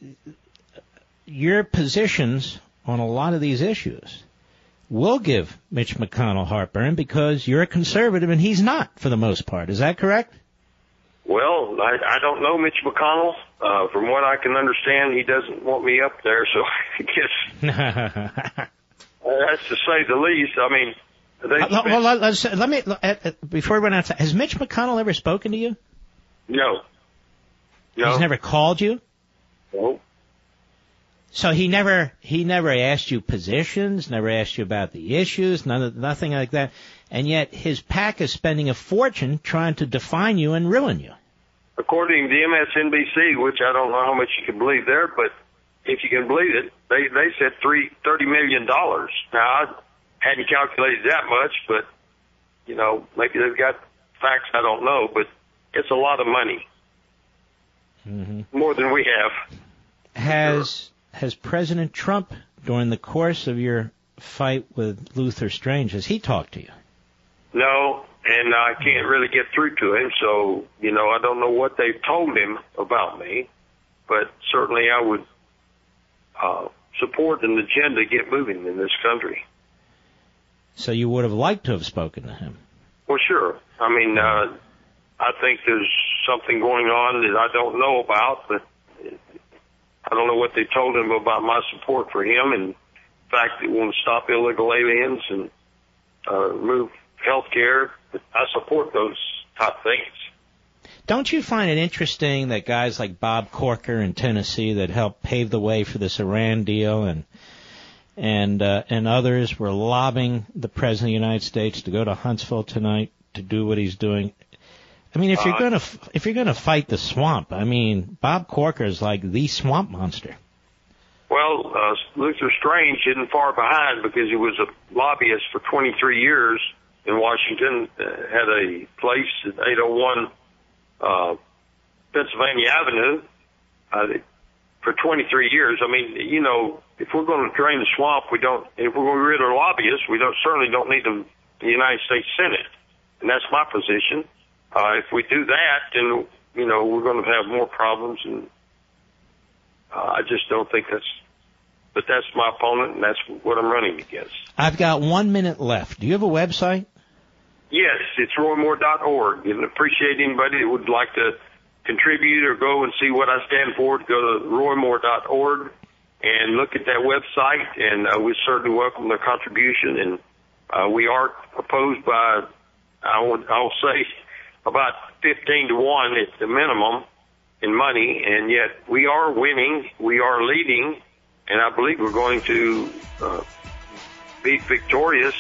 your positions on a lot of these issues will give Mitch McConnell heartburn because you're a conservative and he's not for the most part. Is that correct? Well, I, I don't know Mitch McConnell. Uh, from what I can understand, he doesn't want me up there, so I guess that's to say the least. I mean, Uh, well, let, let's, let me uh, uh, before we run out. Of time, has Mitch McConnell ever spoken to you? no, no, He's never called you. no. So he never he never asked you positions, never asked you about the issues, none of, nothing like that. And yet his PAC is spending a fortune trying to define you and ruin you. According to MSNBC, which I don't know how much you can believe there, but if you can believe it, they they said three thirty million dollars. Now I hadn't calculated that much, but you know maybe they've got facts I don't know, but it's a lot of money, Mm-hmm. more than we have. Has has President Trump, during the course of your fight with Luther Strange, has he talked to you? No, and I can't really get through to him, so you know I don't know what they've told him about me, but certainly I would uh, support an agenda get moving in this country. So you would have liked to have spoken to him. Well, sure. I mean, uh, I think there's something going on that I don't know about, but I don't know what they told him about my support for him, and in fact, that they want to stop illegal aliens and uh, remove health care. I support those type things. Don't you find it interesting that guys like Bob Corker in Tennessee that helped pave the way for this Iran deal and and uh, and others were lobbying the president of the United States to go to Huntsville tonight to do what he's doing. I mean, if you're Uh, gonna f- if you're gonna fight the swamp, I mean, Bob Corker is like the swamp monster. Well, uh, Luther Strange isn't far behind because he was a lobbyist for 23 years in Washington. Uh, had a place at 801 uh, Pennsylvania Avenue uh, for 23 years. I mean, you know, if we're going to drain the swamp, we don't. If we're going to rid of lobbyists, we don't certainly don't need them the United States Senate, and that's my position. Uh, if we do that, then you know we're going to have more problems, and uh, I just don't think that's. But that's my opponent, and that's what I'm running against. I've got one minute left. Do you have a website? Yes, it's roymore.org, and appreciate anybody that would like to contribute or go and see what I stand for. Go to roymore.org and look at that website, and uh, we certainly welcome their contribution. And uh, we are opposed by, I would, I'll say, about 15 to one at the minimum in money, and yet we are winning, we are leading, and I believe we're going to uh, be victorious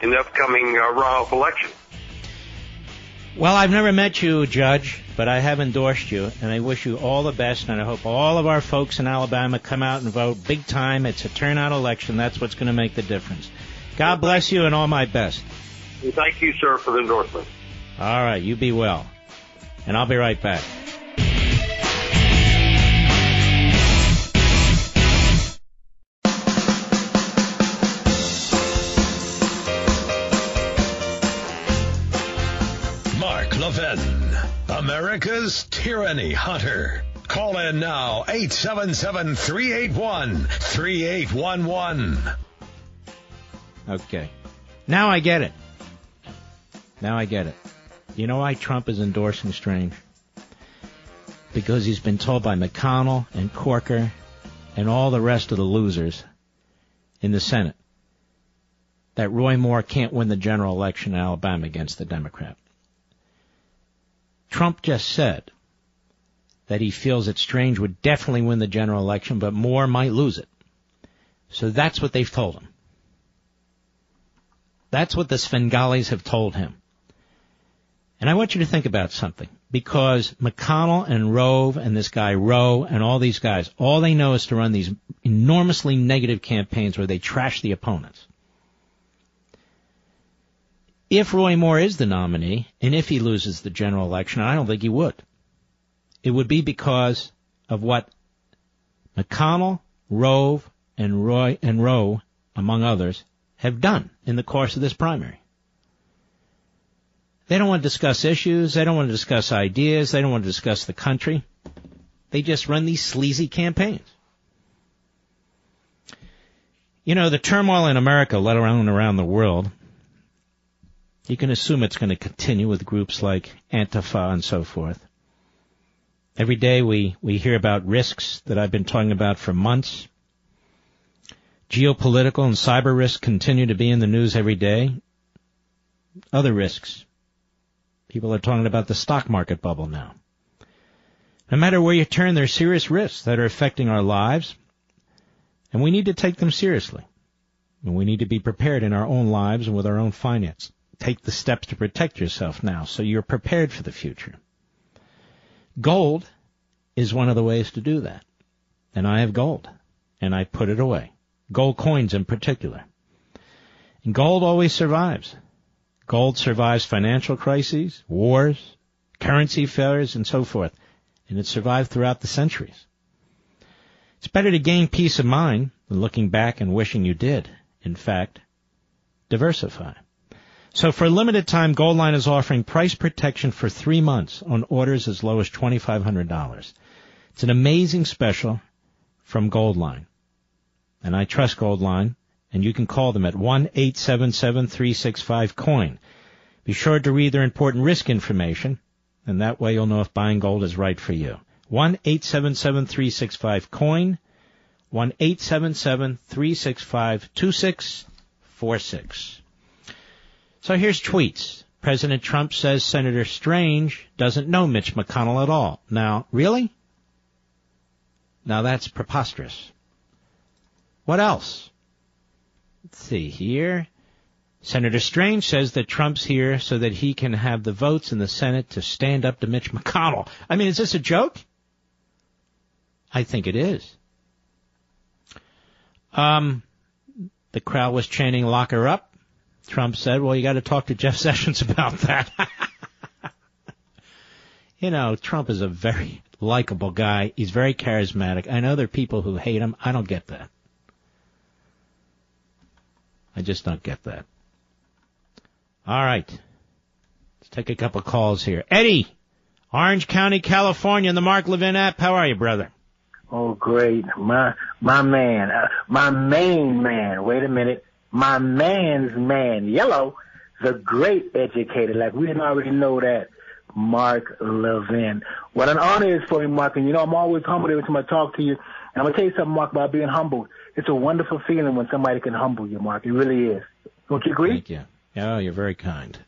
in the upcoming uh, runoff election. Well, I've never met you, Judge, but I have endorsed you, and I wish you all the best, and I hope all of our folks in Alabama come out and vote big time. It's a turnout election. That's what's going to make the difference. God bless you, and all my best. Thank you, sir, for the endorsement. All right, you be well. And I'll be right back. America's tyranny hunter. Call in now, 877-381-3811. Okay. Now I get it. Now I get it. You know why Trump is endorsing Strange? Because he's been told by McConnell and Corker and all the rest of the losers in the Senate that Roy Moore can't win the general election in Alabama against the Democrat. Trump just said that he feels that Strange would definitely win the general election, but Moore might lose it. So that's what they've told him. That's what the Svengalis have told him. And I want you to think about something. Because McConnell and Rove and this guy Rowe and all these guys, all they know is to run these enormously negative campaigns where they trash the opponents. If Roy Moore is the nominee, and if he loses the general election, I don't think he would. It would be because of what McConnell, Rove, and Roy and Rowe, among others, have done in the course of this primary. They don't want to discuss issues. They don't want to discuss ideas. They don't want to discuss the country. They just run these sleazy campaigns. You know, the turmoil in America, let alone around the world, You can assume it's going to continue with groups like Antifa and so forth. Every day we, we hear about risks that I've been talking about for months. Geopolitical and cyber risks continue to be in the news every day. Other risks. People are talking about the stock market bubble now. No matter where you turn, there are serious risks that are affecting our lives, and we need to take them seriously. And we need to be prepared in our own lives and with our own finance. Take the steps to protect yourself now so you're prepared for the future. Gold is one of the ways to do that. And I have gold. And I put it away. Gold coins in particular. And gold always survives. Gold survives financial crises, wars, currency failures, and so forth. And it survived throughout the centuries. It's better to gain peace of mind than looking back and wishing you did. In fact, diversify. So for a limited time, Goldline is offering price protection for three months on orders as low as $2,500. It's an amazing special from Goldline. And I trust Goldline, and you can call them at 1-877-365-COIN. Be sure to read their important risk information, and that way you'll know if buying gold is right for you. 1-877-365-COIN, 1-877-365-2646. So here's tweets. President Trump says Senator Strange doesn't know Mitch McConnell at all. Now, really? Now that's preposterous. What else? Let's see here. Senator Strange says that Trump's here so that he can have the votes in the Senate to stand up to Mitch McConnell. I mean, is this a joke? I think it is. Um, the crowd was chanting "Lock her up." Trump said, "Well, you got to talk to Jeff Sessions about that." you know, Trump is a very likable guy. He's very charismatic. I know there are people who hate him. I don't get that. I just don't get that. All right. Let's take a couple calls here. Eddie, Orange County, California, in the Mark Levin app. How are you, brother? Oh, great. My, my man, uh, my main man. Wait a minute. My man's man, Yellow, the great educator. Like we didn't already know that. Mark Levin. What an honor it is for me, Mark. And you know, I'm always humbled every time I talk to you. And I'm going to tell you something, Mark, about being humbled. It's a wonderful feeling when somebody can humble you, Mark. It really is. Don't you agree? Thank you. Oh, you're very kind.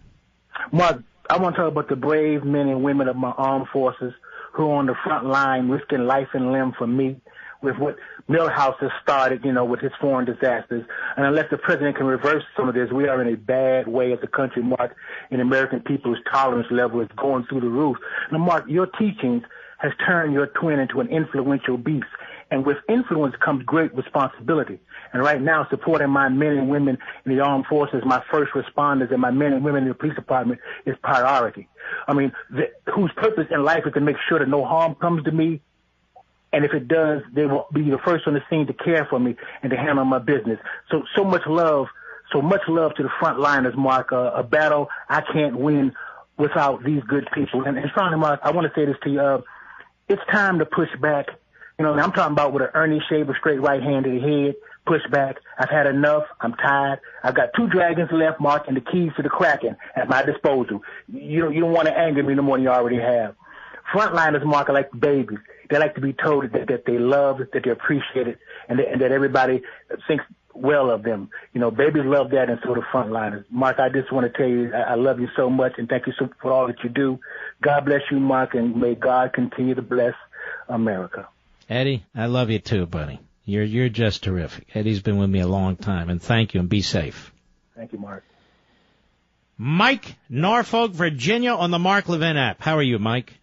Mark, I want to talk about the brave men and women of my armed forces who are on the front line risking life and limb for me with what Milhouse has started, you know, with his foreign disasters. And unless the president can reverse some of this, we are in a bad way as a country, Mark, and American people's tolerance level is going through the roof. Now, Mark, your teachings has turned your twin into an influential beast. And with influence comes great responsibility. And right now, supporting my men and women in the armed forces, my first responders, and my men and women in the police department is priority. I mean, the, whose purpose in life is to make sure that no harm comes to me. And if it does, they will be the first on the scene to care for me and to handle my business. So, so much love, so much love to the front liners, Mark. Uh, a battle I can't win without these good people. And, and finally, Mark, I want to say this to you. Uh, it's time to push back. You know, I'm talking about with an Earnie Shaver straight right hand to the head, push back. I've had enough. I'm tired. I've got two dragons left, Mark, and the keys to the Kraken at my disposal. You you don't want to anger me no more than you already have. Frontliners, Mark, are like babies. They like to be told that, that they love, that they're appreciated, and that, and that everybody thinks well of them. You know, babies love that, and so do frontliners. Mark, I just want to tell you, I, I love you so much, and thank you so, for all that you do. God bless you, Mark, and may God continue to bless America. Eddie, I love you too, buddy. You're you're just terrific. Eddie's been with me a long time, and thank you, and be safe. Thank you, Mark. Mike, Norfolk, Virginia, on the Mark Levin app. How are you, Mike?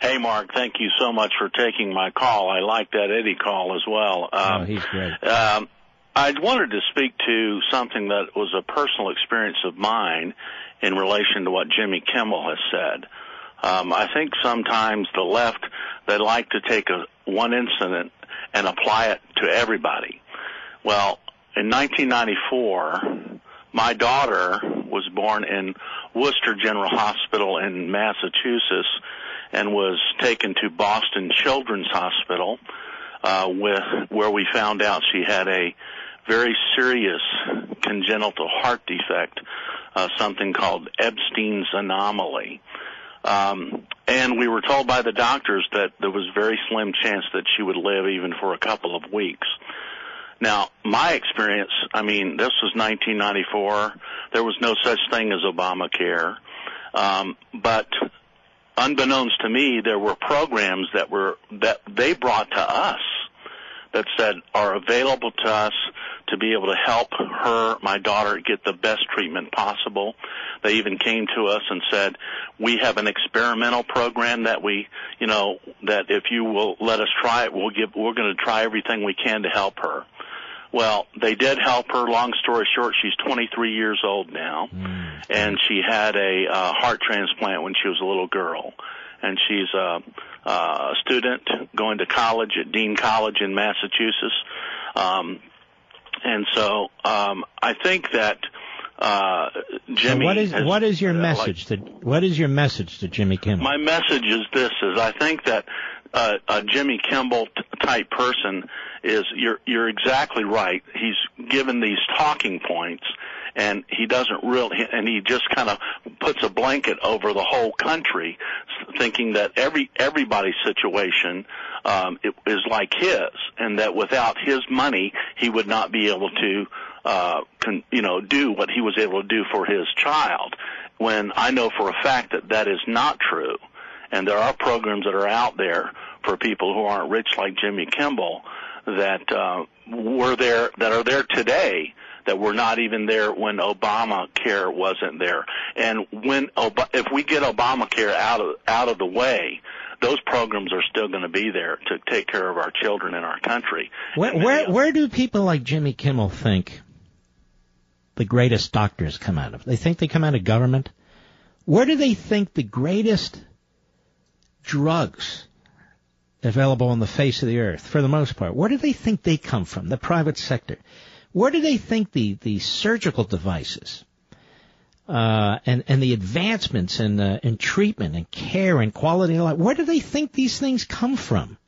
Hey, Mark. Thank you so much for taking my call. I like that Eddie call as well. Um, oh, he's great. Um, I wanted to speak to something that was a personal experience of mine in relation to what Jimmy Kimmel has said. Um, I think sometimes the left they like to take a one incident and apply it to everybody. Well, in 1994, my daughter was born in Worcester General Hospital in Massachusetts and was taken to Boston Children's Hospital, uh, with where we found out she had a very serious congenital heart defect uh, something called Ebstein's anomaly. Um, and we were told by the doctors that there was very slim chance that she would live even for a couple of weeks. Now, my experience, I mean, this was 1994. There was no such thing as Obamacare. Um, but unbeknownst to me, there were programs that were, that they brought to us that said are available to us to be able to help her, my daughter, get the best treatment possible. They even came to us and said, we have an experimental program that we, you know, that if you will let us try it, we'll give, we're going to try everything we can to help her. Well, they did help her. Long story short, she's 23 years old now, mm. and she had a uh, heart transplant when she was a little girl, and she's a, a student going to college at Dean College in Massachusetts. Um, and so um, I think that uh, Jimmy. So what is has, what is your uh, message like, to what is your message to Jimmy Kimmel? My message is this: is I think that uh, a Jimmy Kimmel t- type person is you're you're exactly right. He's given these talking points and he doesn't really and he just kind of puts a blanket over the whole country thinking that every everybody's situation um is like his and that without his money he would not be able to uh con, you know do what he was able to do for his child when I know for a fact that that is not true and there are programs that are out there for people who aren't rich like Jimmy Kimmel that uh, were there that are there today that were not even there when Obamacare wasn't there. And when if we get Obamacare out of out of the way, those programs are still going to be there to take care of our children in our country. Where where, where do people like Jimmy Kimmel think the greatest doctors come out of? They think they come out of government. Where do they think the greatest drugs available on the face of the earth, for the most part. Where do they think they come from? The private sector. Where do they think the, the surgical devices uh, and and the advancements in uh, in treatment and care and quality of life? Where do they think these things come from?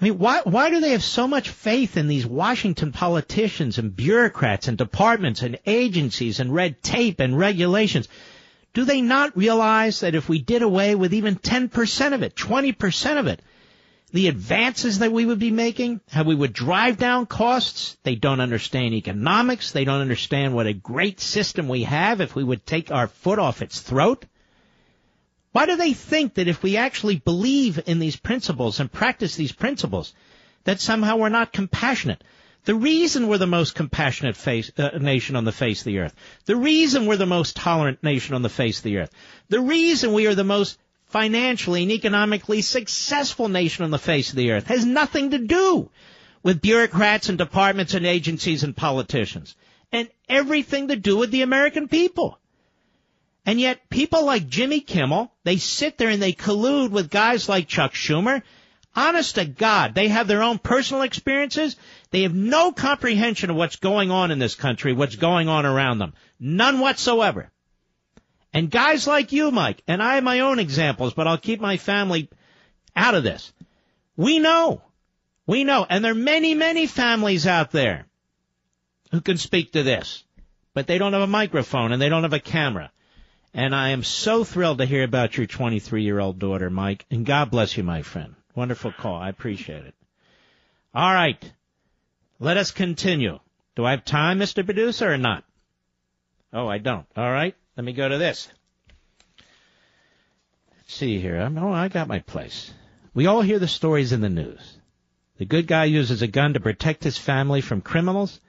I mean, why why do they have so much faith in these Washington politicians and bureaucrats and departments and agencies and red tape and regulations? Do they not realize that if we did away with even 10% of it, 20% of it, the advances that we would be making, how we would drive down costs, they don't understand economics, they don't understand what a great system we have if we would take our foot off its throat? Why do they think that if we actually believe in these principles and practice these principles, that somehow we're not compassionate? The reason we're the most compassionate face, uh, nation on the face of the earth, the reason we're the most tolerant nation on the face of the earth, the reason we are the most financially and economically successful nation on the face of the earth has nothing to do with bureaucrats and departments and agencies and politicians, and everything to do with the American people. And yet people like Jimmy Kimmel, they sit there and they collude with guys like Chuck Schumer honest to God, they have their own personal experiences. They have no comprehension of what's going on in this country, what's going on around them. None whatsoever. And guys like you, Mike, and I have my own examples, but I'll keep my family out of this. We know. We know. And there are many, many families out there who can speak to this, but they don't have a microphone and they don't have a camera. And I am so thrilled to hear about your 23 year old daughter, Mike, and God bless you, my friend. Wonderful call. I appreciate it. All right. Let us continue. Do I have time, Mr. Producer, or not? Oh, I don't. All right. Let me go to this. Let's see here. I'm, oh, I got my place. We all hear the stories in the news. The good guy uses a gun to protect his family from criminals,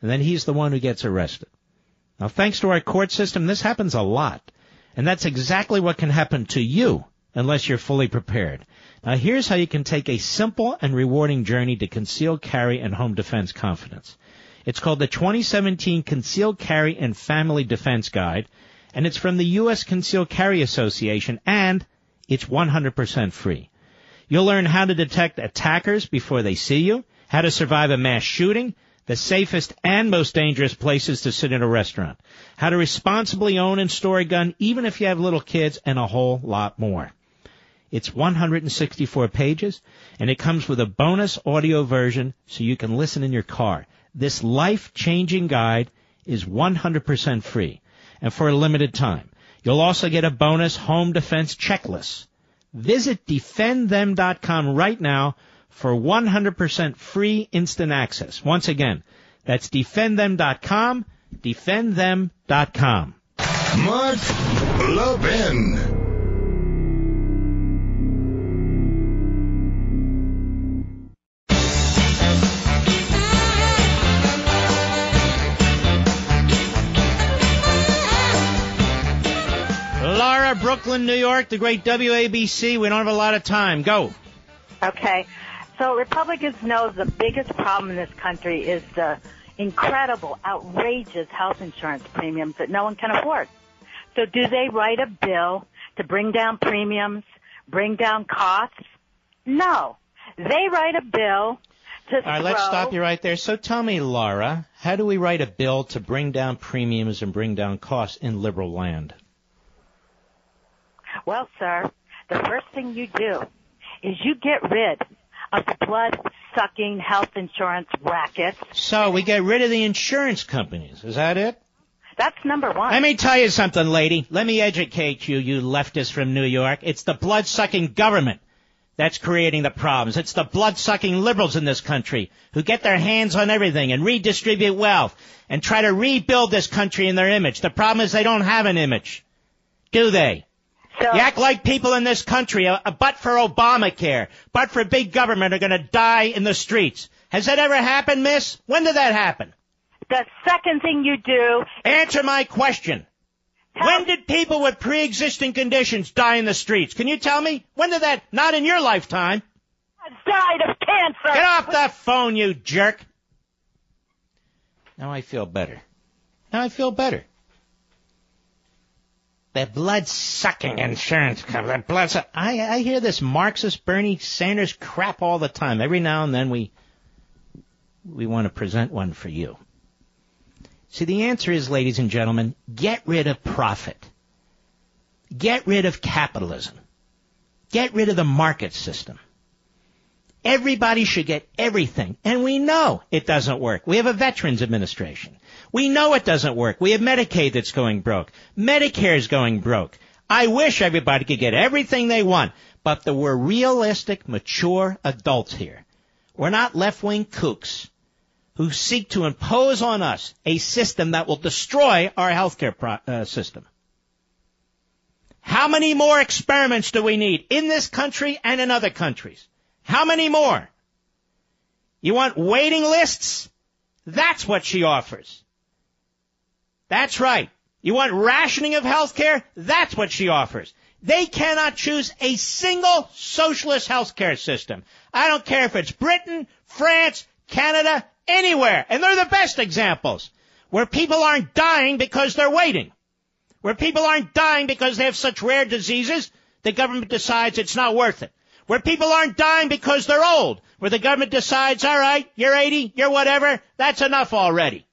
and then he's the one who gets arrested. Now, thanks to our court system, this happens a lot. And that's exactly what can happen to you unless you're fully prepared. Now here's how you can take a simple and rewarding journey to concealed carry and home defense confidence. It's called the 2017 Concealed Carry and Family Defense Guide, and it's from the U.S. Concealed Carry Association, and it's 100% free. You'll learn how to detect attackers before they see you, how to survive a mass shooting, the safest and most dangerous places to sit in a restaurant, how to responsibly own and store a gun even if you have little kids, and a whole lot more. It's 164 pages, and it comes with a bonus audio version so you can listen in your car. This life-changing guide is 100% free. and for a limited time. You'll also get a bonus home defense checklist. Visit defendthem.com right now for 100% free instant access. Once again, that's defendthem.com, defendthem.com. Mark Levin. Brooklyn, New York, the great WABC. We don't have a lot of time. Go. Okay. So Republicans know the biggest problem in this country is the incredible, outrageous health insurance premiums that no one can afford. So do they write a bill to bring down premiums, bring down costs? No. They write a bill to All right, let's stop you right there. So tell me, Laura, how do we write a bill to bring down premiums and bring down costs in liberal land? Well, sir, the first thing you do is you get rid of the blood-sucking health insurance racket. So we get rid of the insurance companies. Is that it? That's number one. Let me tell you something, lady. Let me educate you, you leftists from New York. It's the blood-sucking government that's creating the problems. It's the blood-sucking liberals in this country who get their hands on everything and redistribute wealth and try to rebuild this country in their image. The problem is they don't have an image. Do they? You act like people in this country, uh, but for Obamacare, but for big government, are going to die in the streets. Has that ever happened, miss? When did that happen? The second thing you do. Answer my question. When did people with pre-existing conditions die in the streets? Can you tell me? When did that? Not in your lifetime. I died of cancer. Get off the phone, you jerk. Now I feel better. Now I feel better. That blood sucking hmm. insurance company. That blood suck- I, I hear this Marxist Bernie Sanders crap all the time. Every now and then we we want to present one for you. See, the answer is, ladies and gentlemen, get rid of profit. Get rid of capitalism. Get rid of the market system. Everybody should get everything. And we know it doesn't work. We have a Veterans Administration. We know it doesn't work. We have Medicaid that's going broke. Medicare is going broke. I wish everybody could get everything they want, but that we're realistic, mature adults here. We're not left-wing kooks who seek to impose on us a system that will destroy our healthcare pro- uh, system. How many more experiments do we need in this country and in other countries? How many more? You want waiting lists? That's what she offers. That's right. You want rationing of health care? That's what she offers. They cannot choose a single socialist health care system. I don't care if it's Britain, France, Canada, anywhere. And they're the best examples. Where people aren't dying because they're waiting. Where people aren't dying because they have such rare diseases, the government decides it's not worth it. Where people aren't dying because they're old. Where the government decides, all right, you're 80, you're whatever, that's enough already.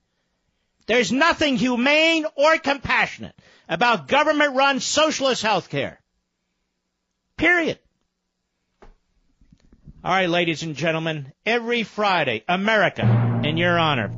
There's nothing humane or compassionate about government run socialist health care. Period. All right, ladies and gentlemen, every Friday, America in your honor.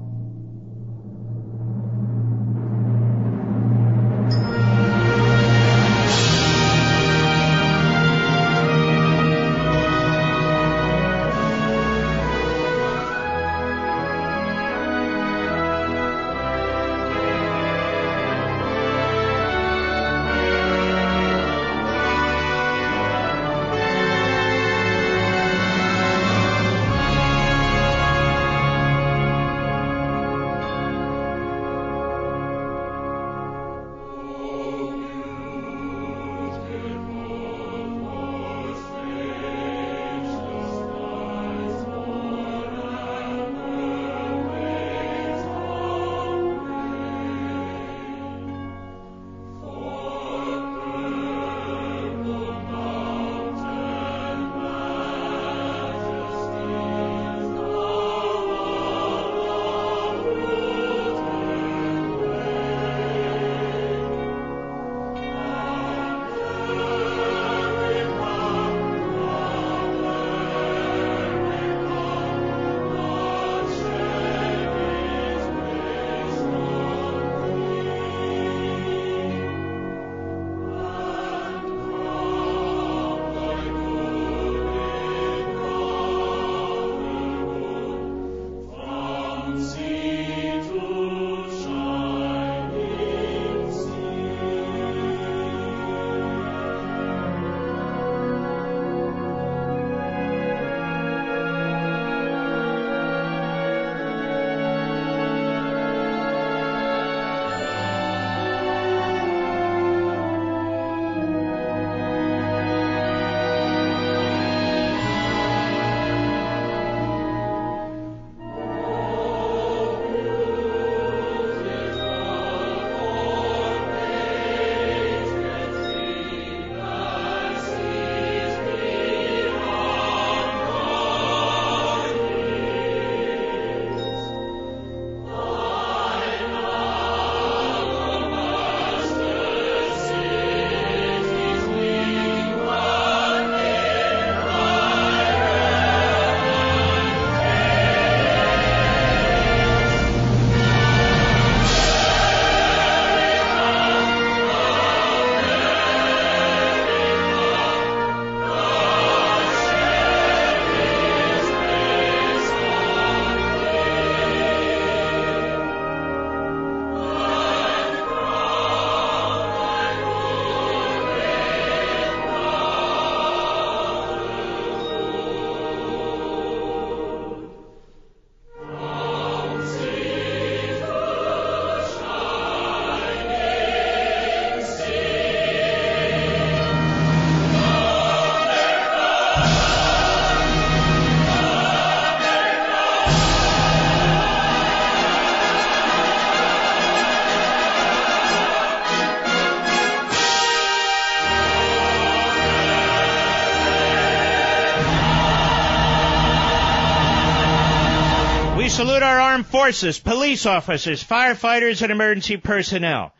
Forces, police officers, firefighters, and emergency personnel.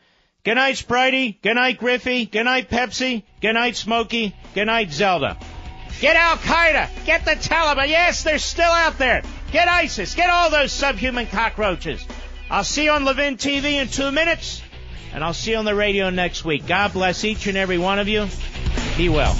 Good night, Spritey. Good night, Griffey. Good night, Pepsi. Good night, Smokey. Good night, Zelda. Get Al Qaeda. Get the Taliban. Yes, they're still out there. Get ISIS. Get all those subhuman cockroaches. I'll see you on Levin TV in two minutes, and I'll see you on the radio next week. God bless each and every one of you. Be well.